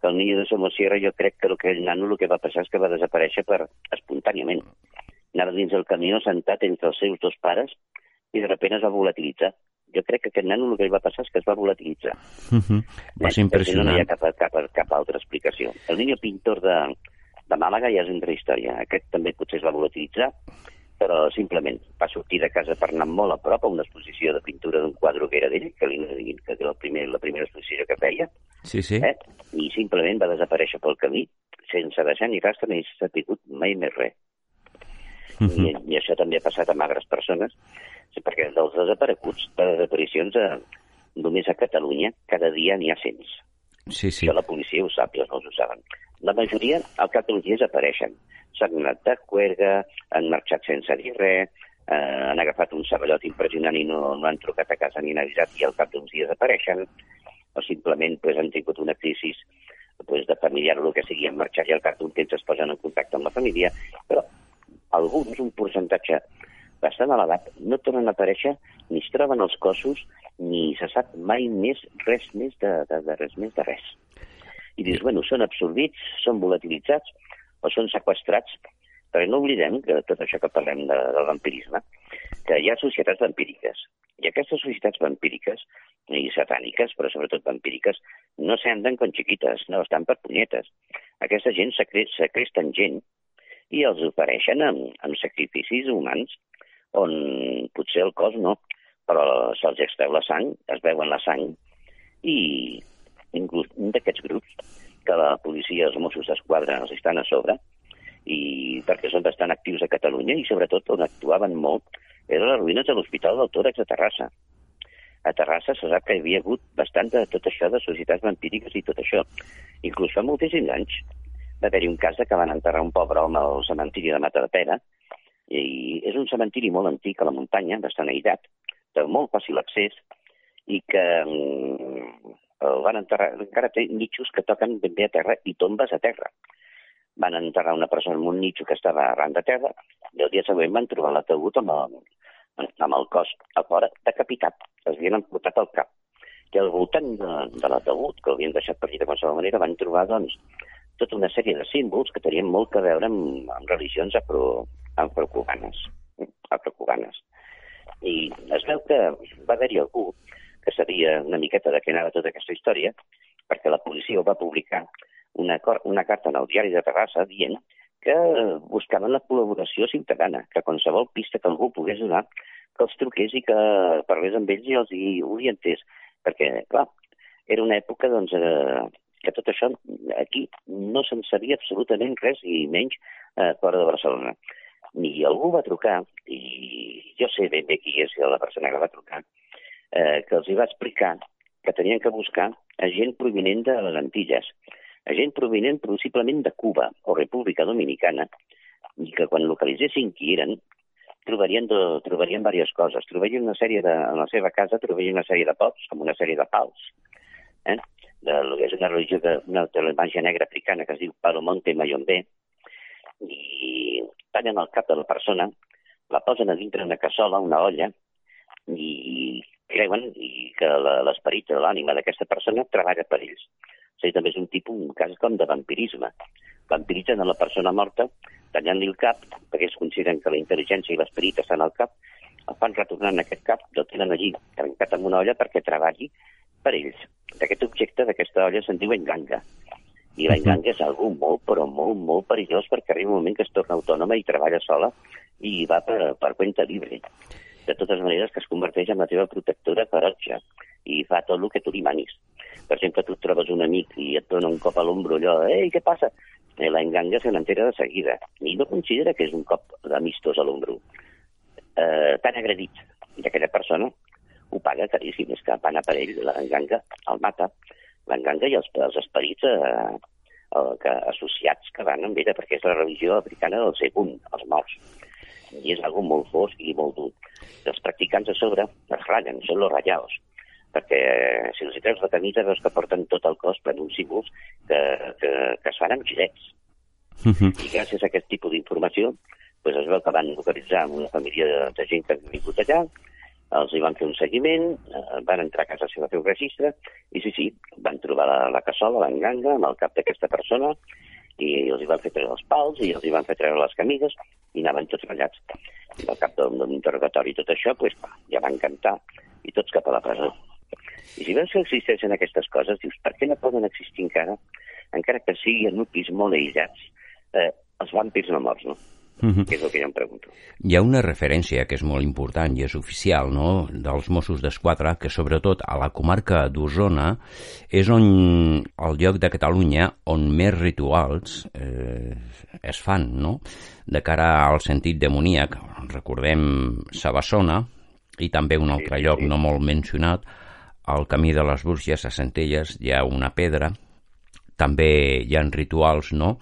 Speaker 7: que el Niño de Somosierra jo crec que el, que el nano el que va passar és que va desaparèixer per espontàniament. Anava dins del camió sentat entre els seus dos pares i de sobte es va volatilitzar. Jo crec que aquest nano el que li va passar és que es va volatilitzar.
Speaker 5: Uh -huh. Va ser impressionant.
Speaker 7: No hi ha cap, cap, cap altra explicació. El Niño Pintor de, de Màlaga ja és una història. Aquest també potser es va volatilitzar però simplement va sortir de casa per anar molt a prop a una exposició de pintura d'un quadre que era d'ell, que li diguin que era el primer, la primera exposició que feia,
Speaker 5: sí, sí.
Speaker 7: Eh? i simplement va desaparèixer pel camí sense deixar ni rastre ni s'ha sabut mai més res. Uh -huh. I, I això també ha passat amb altres persones, perquè dels desapareguts, de desaparicions, eh, només a Catalunya cada dia n'hi ha cents.
Speaker 5: Sí, sí.
Speaker 7: Això la policia ho sap i els no ho saben. La majoria al cap d'uns dies apareixen s'han anat de cuerga, han marxat sense dir res, eh, han agafat un sabellot impressionant i no, no han trucat a casa ni han avisat i al cap d'uns dies apareixen, o simplement pues, han tingut una crisi pues, de familiar o el que sigui, han marxat i al cap d'un temps es posen en contacte amb la família, però alguns, un percentatge bastant elevat, no tornen a aparèixer ni es troben els cossos ni se sap mai més res més de, de, de res més de res. I dius, bueno, són absorbits, són volatilitzats, o són sequestrats, perquè no oblidem que tot això que parlem de, del vampirisme, que hi ha societats vampíriques. I aquestes societats vampíriques, i satàniques, però sobretot vampíriques, no s'anden con xiquites, no, estan per punyetes. Aquesta gent secresten gent i els ofereixen amb, amb sacrificis humans on potser el cos no, però se'ls extreu la sang, es veuen la sang, i inclús un d'aquests grups que la policia, els Mossos d'Esquadra els estan a sobre, i perquè són bastant actius a Catalunya i sobretot on actuaven molt eren les ruïnes de l'Hospital del Tòrax de Terrassa. A Terrassa se sap que hi havia hagut bastant de tot això de societats vampíriques i tot això. Inclús fa moltíssims anys va haver-hi un cas de que van enterrar un pobre home al cementiri de Mata de Pera i és un cementiri molt antic a la muntanya, bastant aïllat, de molt fàcil accés i que mm, el van enterrar, encara té nitxos que toquen ben bé a terra i tombes a terra. Van enterrar una persona en un nitxo que estava arran de terra i el dia següent van trobar l'atagut amb, el, amb el cos a fora decapitat. Es havien portat al cap. I al voltant de, de l'atagut, que l'havien deixat per allà de qualsevol manera, van trobar doncs, tota una sèrie de símbols que tenien molt que veure amb, amb religions afro, afrocubanes. afrocubanes. I es veu que va haver-hi algú que sabia una miqueta de què anava tota aquesta història, perquè la policia va publicar una, una carta en el diari de Terrassa dient que buscaven la col·laboració ciutadana, que qualsevol pista que algú pogués donar, que els truqués i que parlés amb ells i els hi orientés. Perquè, clar, era una època doncs, eh, que tot això aquí no se'n sabia absolutament res i menys eh, fora de Barcelona. Ni algú va trucar, i jo sé ben bé qui és la persona que va trucar, eh, que els hi va explicar que tenien que buscar a gent provinent de les Antilles, a gent provinent possiblement de Cuba o República Dominicana, i que quan localitzessin qui eren, trobarien, de, trobarien diverses coses. Trobarien una sèrie de, en la seva casa trobarien una sèrie de pots, com una sèrie de pals, eh? De, és una religió de, una, de la màgia negra africana que es diu Palomonte Mayombe, i tallen el cap de la persona, la posen a dintre una cassola, una olla, i creuen i que l'esperit de l'ànima d'aquesta persona treballa per ells. O sigui, també és un tipus, un cas com de vampirisme. Vampiritzen a la persona morta, tallant-li el cap, perquè es consideren que la intel·ligència i l'esperit estan al cap, el fan retornar en aquest cap, el tenen allí, trencat amb una olla perquè treballi per ells. D'aquest objecte, d'aquesta olla, se'n diu enganga. I l'enganga és algú molt, però molt, molt perillós perquè arriba un moment que es torna autònoma i treballa sola i va per, per cuenta libre de totes maneres que es converteix en la teva protectora ferotge i fa tot el que tu li manis. Per exemple, tu trobes un amic i et dona un cop a l'ombro allò, ei, què passa? Eh, la enganga se n'entera de seguida i no considera que és un cop d'amistós a l'ombro. Eh, tan agredit d'aquella persona ho paga caríssim, és que van a per ell, l'enganga el mata, l'enganga i els, els esperits eh, que, associats que van amb ella, perquè és la religió africana del segon, els morts i és algo molt fosc i molt dur. Els practicants a sobre es ratllen, són los rallados, perquè eh, si els treus la camisa veus que porten tot el cos per uns símbols que, que, que es fan amb gilets. Uh -huh. I gràcies a aquest tipus d'informació pues es veu que van localitzar una família de, de gent que ha vingut allà, els hi van fer un seguiment, eh, van entrar a casa seva a fer un registre, i sí, sí, van trobar la, la cassola, l'enganga, amb el cap d'aquesta persona, i els hi van fer treure els pals i els hi van fer treure les camises i anaven tots ratllats. I al cap d'un interrogatori i tot això, pues, ja van cantar i tots cap a la presó. I si veus que existeixen aquestes coses, dius, per què no poden existir encara, encara que siguin nuclis molt aïllats, eh, els vampirs no morts, no? Mm -hmm. que és el que jo em pregunto.
Speaker 5: Hi ha una referència que és molt important i és oficial no? dels Mossos d'Esquadra que sobretot a la comarca d'Osona és on el lloc de Catalunya on més rituals eh, es fan no? de cara al sentit demoníac. Recordem Sabassona i també un altre sí, lloc sí. no molt mencionat al camí de les Burges a Centelles hi ha una pedra també hi ha rituals, no?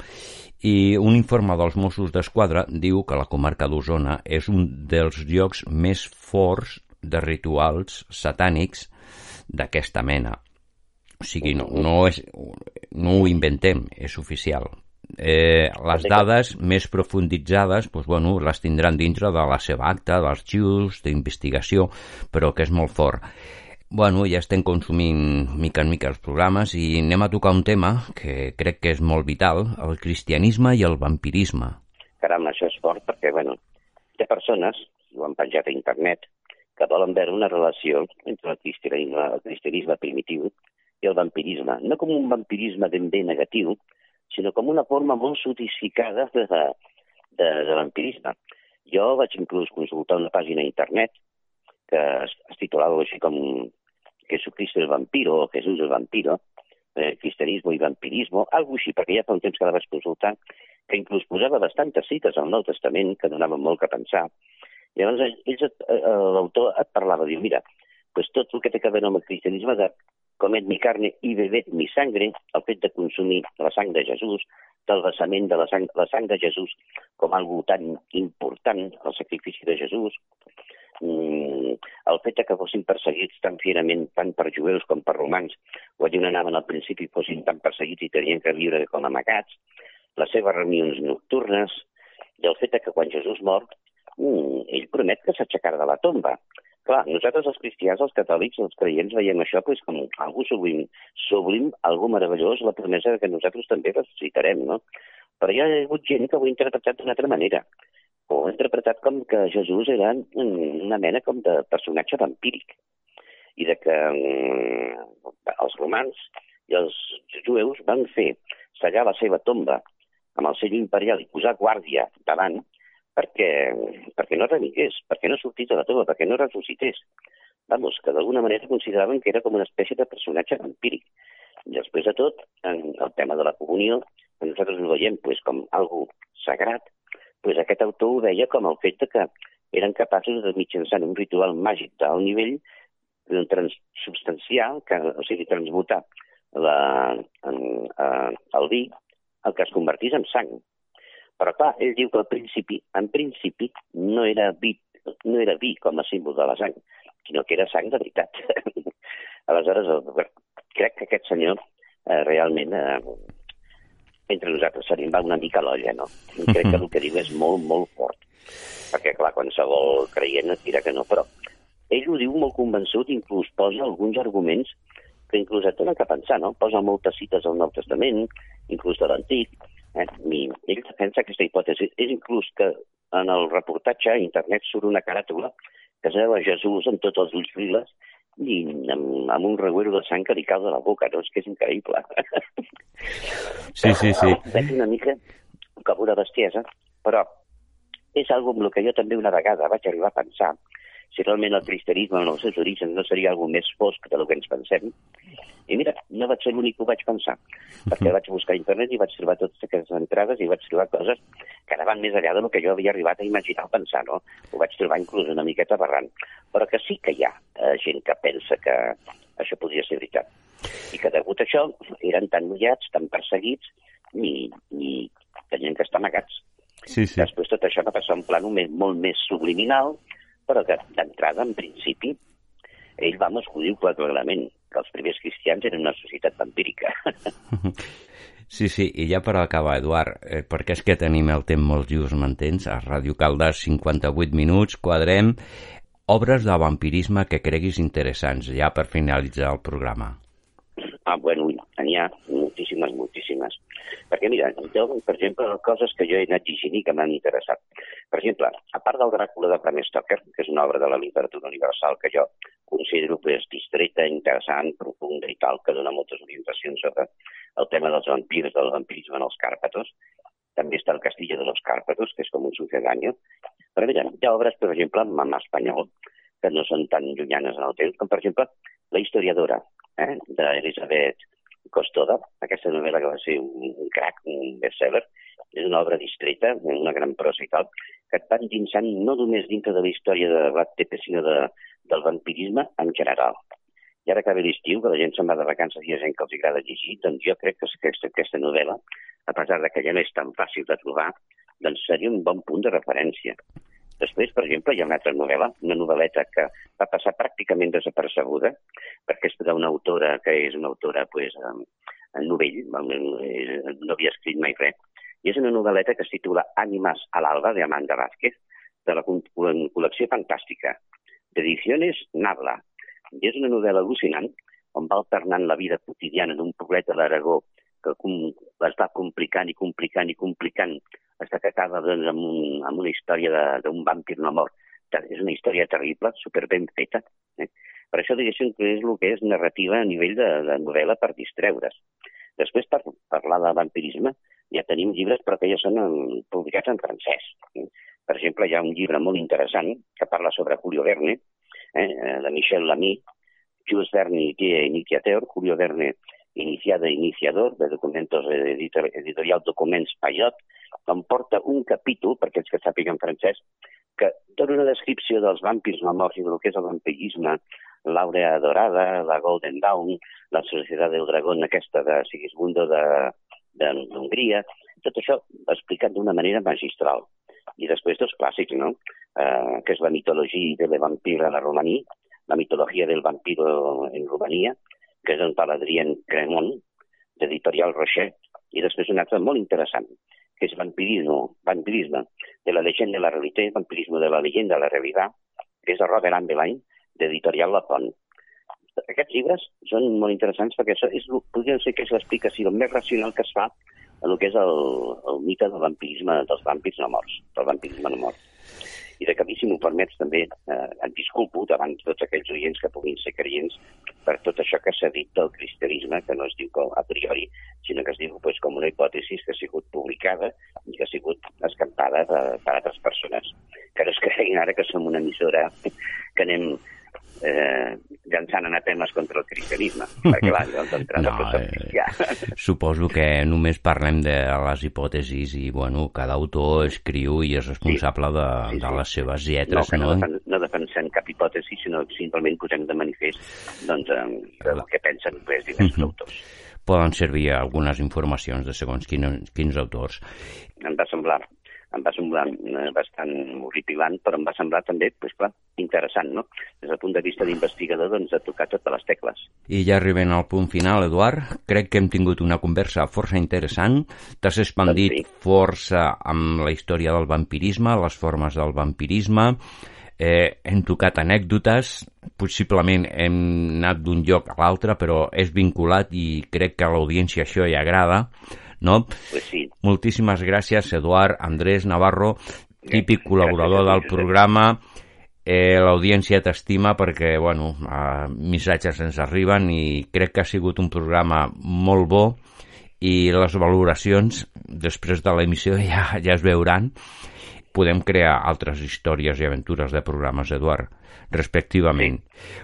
Speaker 5: I un informe dels Mossos d'Esquadra diu que la comarca d'Osona és un dels llocs més forts de rituals satànics d'aquesta mena. O sigui, no, no, és, no ho inventem, és oficial. Eh, les dades més profunditzades doncs, bueno, les tindran dintre de la seva acta, d'arxius, d'investigació, però que és molt fort. Bueno, ja estem consumint mica en mica els programes i anem a tocar un tema que crec que és molt vital, el cristianisme i el vampirisme.
Speaker 7: Caram, això és fort perquè, bueno, hi ha persones, ho han penjat a internet, que volen veure una relació entre el cristianisme, el cristianisme primitiu i el vampirisme. No com un vampirisme ben bé negatiu, sinó com una forma molt sotificada de, de, de vampirisme. Jo vaig inclús consultar una pàgina a internet que es, es titulava així com Jesucristo el vampiro o Jesús el vampiro, eh, cristianismo i vampirismo, algo així, perquè ja fa un temps que la vaig consultar, que inclús posava bastantes cites al Nou Testament que donaven molt que pensar. I llavors ells, eh, l'autor et parlava, diu, mira, pues tot el que té a veure amb el cristianisme de comet mi carne i bebet mi sangre, el fet de consumir la sang de Jesús, del vessament de la sang, la sang de Jesús com algo tan important, el sacrifici de Jesús, el fet que fossin perseguits tan fierament tant per jueus com per romans, o allà on anaven al principi fossin tan perseguits i tenien que viure com amagats, les seves reunions nocturnes, i el fet que quan Jesús mor, mm, ell promet que s'aixecarà de la tomba. Clar, nosaltres els cristians, els catòlics, els creients, veiem això pues, com algú sublim, sublim, algú meravellós, la promesa que nosaltres també ressuscitarem, no? Però hi ha hagut gent que ho ha interpretat d'una altra manera o interpretat com que Jesús era una mena com de personatge vampíric i de que mm, els romans i els jueus van fer sellar la seva tomba amb el sell imperial i posar guàrdia davant perquè, perquè no renigués, perquè no sortís de la tomba, perquè no ressuscités. Vamos, que d'alguna manera consideraven que era com una espècie de personatge vampíric. I després de tot, en el tema de la comunió, nosaltres ho veiem pues, com algo sagrat, pues aquest autor ho veia com el fet de que eren capaços de mitjançant un ritual màgic d'alt nivell transsubstancial, que, o sigui, transmutar la, en, en, el vi, el que es convertís en sang. Però clar, ell diu que al principi, en principi, no era vi, no era vi com a símbol de la sang, sinó que era sang de veritat. <laughs> Aleshores, crec que aquest senyor eh, realment eh, entre nosaltres se va una mica l'olla, no? I crec que el que diu és molt, molt fort. Perquè, clar, qualsevol creient et dirà que no, però ell ho diu molt convençut, inclús posa alguns arguments que inclús et donen que pensar, no? Posa moltes cites al Nou Testament, inclús de l'Antic, eh? I ell defensa aquesta hipòtesi. És inclús que en el reportatge a internet surt una caràtula que es veu a Jesús amb tots els ulls liles i amb, amb un reguero de sang que li cau de la boca, no? És que és increïble.
Speaker 5: Sí, sí, sí.
Speaker 7: Veig una mica com una bestiesa, però és algo amb el que jo també una vegada vaig arribar a pensar si realment el cristianisme en els seus orígens no seria algo més fosc del que ens pensem. I mira, no vaig ser l'únic que ho vaig pensar, perquè vaig buscar a internet i vaig trobar totes aquestes entrades i vaig trobar coses que anaven més allà del que jo havia arribat a imaginar o pensar, no? Ho vaig trobar inclús una miqueta barrant. Però que sí que hi ha eh, gent que pensa que això podria ser veritat. I que degut a això eren tan mullats, tan perseguits, i, i tenien que estar amagats.
Speaker 5: Sí, sí.
Speaker 7: Després tot això va passar en plan més, molt més subliminal, però que d'entrada, en principi, ell, vamos, ho diu clarament, que els primers cristians eren una societat vampírica. <laughs>
Speaker 5: Sí, sí, i ja per acabar, Eduard, eh, perquè és que tenim el temps molt just, m'entens? A Ràdio Caldes, 58 minuts, quadrem obres de vampirisme que creguis interessants, ja per finalitzar el programa.
Speaker 7: Ah, bueno, n'hi ha moltíssimes, moltíssimes. Perquè, mira, jo, per exemple, coses que jo he anat llegint i que m'han interessat. Per exemple, a part del Dràcula de Bram Stoker, que és una obra de la literatura universal que jo considero pues, distreta, interessant, profunda i tal, que dona moltes orientacions sobre el tema dels vampirs, del vampirisme en els Càrpatos, també està el Castillo de los Càrpatos, que és com un sucedáneo. Però mira, hi ha obres, per exemple, mamà espanyol, que no són tan llunyanes en el temps, com per exemple La historiadora, eh, d'Elisabet Costoda, aquesta novel·la que va ser un, un crack, un bestseller, és una obra distreta, una gran prosa i tal, que et va endinsant no només dintre de la història de Vlad Tepe, sinó de, del vampirisme en general. I ara que ve l'estiu, que la gent se'n va de vacances i hi ha gent que els agrada llegir, doncs jo crec que aquesta, aquesta novel·la, a pesar de que ja no és tan fàcil de trobar, doncs seria un bon punt de referència. Després, per exemple, hi ha una altra novel·la, una novel·leta que va passar pràcticament desapercebuda, perquè és d'una autora que és una autora pues, en novell, no havia escrit mai res, i és una novel·leta que es titula Ànimes a l'alba, de Amanda Vázquez, de la col·lecció fantàstica, d'edicions Nabla. I és una novel·la al·lucinant on va alternant la vida quotidiana d'un poblet de l'Aragó que es va complicant i complicant i complicant fins que acaba doncs, amb, un, amb una història d'un vampir no mort. És una història terrible, super ben feta. Eh? Per això diguéssim que és el que és narrativa a nivell de, de novel·la per distreure's. Després, per parlar de vampirisme, ja tenim llibres però que ja són en, publicats en francès. Eh? Per exemple, hi ha un llibre molt interessant que parla sobre Julio Verne, eh, de Michel Lamy, Jules Verne i Iniciateur, Julio Verne iniciada iniciador de documentos editor, editorial Documents Payot, porta un capítol, perquè els que sàpiguen francès, que dona una descripció dels vampirs no morts i del que és el vampirisme, l'Aurea Dorada, la Golden Dawn, la Societat del Dragón, aquesta de Sigismundo d'Hongria, tot això explicat d'una manera magistral. I després dos clàssics, no? Eh, que és la mitologia de la vampira a la romaní, la mitologia del vampiro en Romania, que és el tal Adrien Cremont, d'Editorial Rocher, i després un altre molt interessant, que és Vampirisme, Vampirisme de la llegenda de la realitat, Vampirisme de la llegenda de la realitat, que és de Robert Ambelain, d'Editorial La Font. Aquests llibres són molt interessants perquè és, podríem ser que és l'explicació més racional que es fa en el que és el, el mite del vampirisme, dels vampirs no morts, del vampirisme no mort. I de canvi, si m'ho permets, també eh, et disculpo davant de tots aquells oients que puguin ser creients per tot això que s'ha dit del cristianisme, que no es diu com a priori, sinó que es diu pues, com una hipòtesi que ha sigut publicada i que ha sigut escampada per, per altres persones. Que no es creguin ara que som una emissora que anem eh, llançant anatemes contra el cristianisme, <laughs> perquè va, doncs d'entrada
Speaker 5: No,
Speaker 7: no,
Speaker 5: eh. Suposo que només parlem de les hipòtesis i, bueno, cada autor escriu i és responsable de,
Speaker 7: Sí, sí.
Speaker 5: de les seves
Speaker 7: No,
Speaker 5: lletres,
Speaker 7: no,
Speaker 5: no?
Speaker 7: defen no defensem cap hipòtesi, sinó simplement posem de manifest doncs, eh, el que pensen pues, diversos
Speaker 5: Mhm.
Speaker 7: autors.
Speaker 5: Poden servir algunes informacions de segons quins, quins autors.
Speaker 7: Em va semblar em va semblar eh, bastant horripilant, però em va semblar també, pues, clar, interessant, no? Des del punt de vista d'investigador, doncs, de tocar totes les tecles.
Speaker 5: I ja arribem al punt final, Eduard. Crec que hem tingut una conversa força interessant. T'has expandit
Speaker 7: Doncs sí.
Speaker 5: força amb la història del vampirisme, les formes del vampirisme, eh, hem tocat anècdotes, possiblement hem anat d'un lloc a l'altre, però és vinculat i crec que a l'audiència això hi agrada, no?
Speaker 7: Pues sí,
Speaker 5: Moltíssimes gràcies, Eduard Andrés Navarro, típic
Speaker 7: Gràcies
Speaker 5: col·laborador
Speaker 7: tu,
Speaker 5: del programa. Eh, L'audiència t'estima perquè, bueno, eh, missatges ens arriben i crec que ha sigut un programa molt bo i les valoracions després de l'emissió ja, ja es veuran. Podem crear altres històries i aventures de programes, Eduard, respectivament.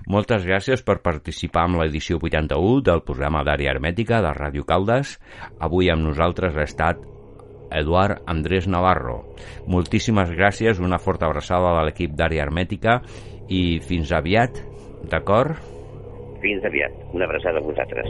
Speaker 5: Moltes gràcies per participar en l'edició 81 del programa d'Àrea Hermètica de Ràdio Caldes. Avui amb nosaltres ha estat Eduard Andrés Navarro. Moltíssimes gràcies, una forta abraçada de l'equip d'Àrea Hermètica i fins aviat, d'acord?
Speaker 7: fins aviat. Una abraçada a vosaltres.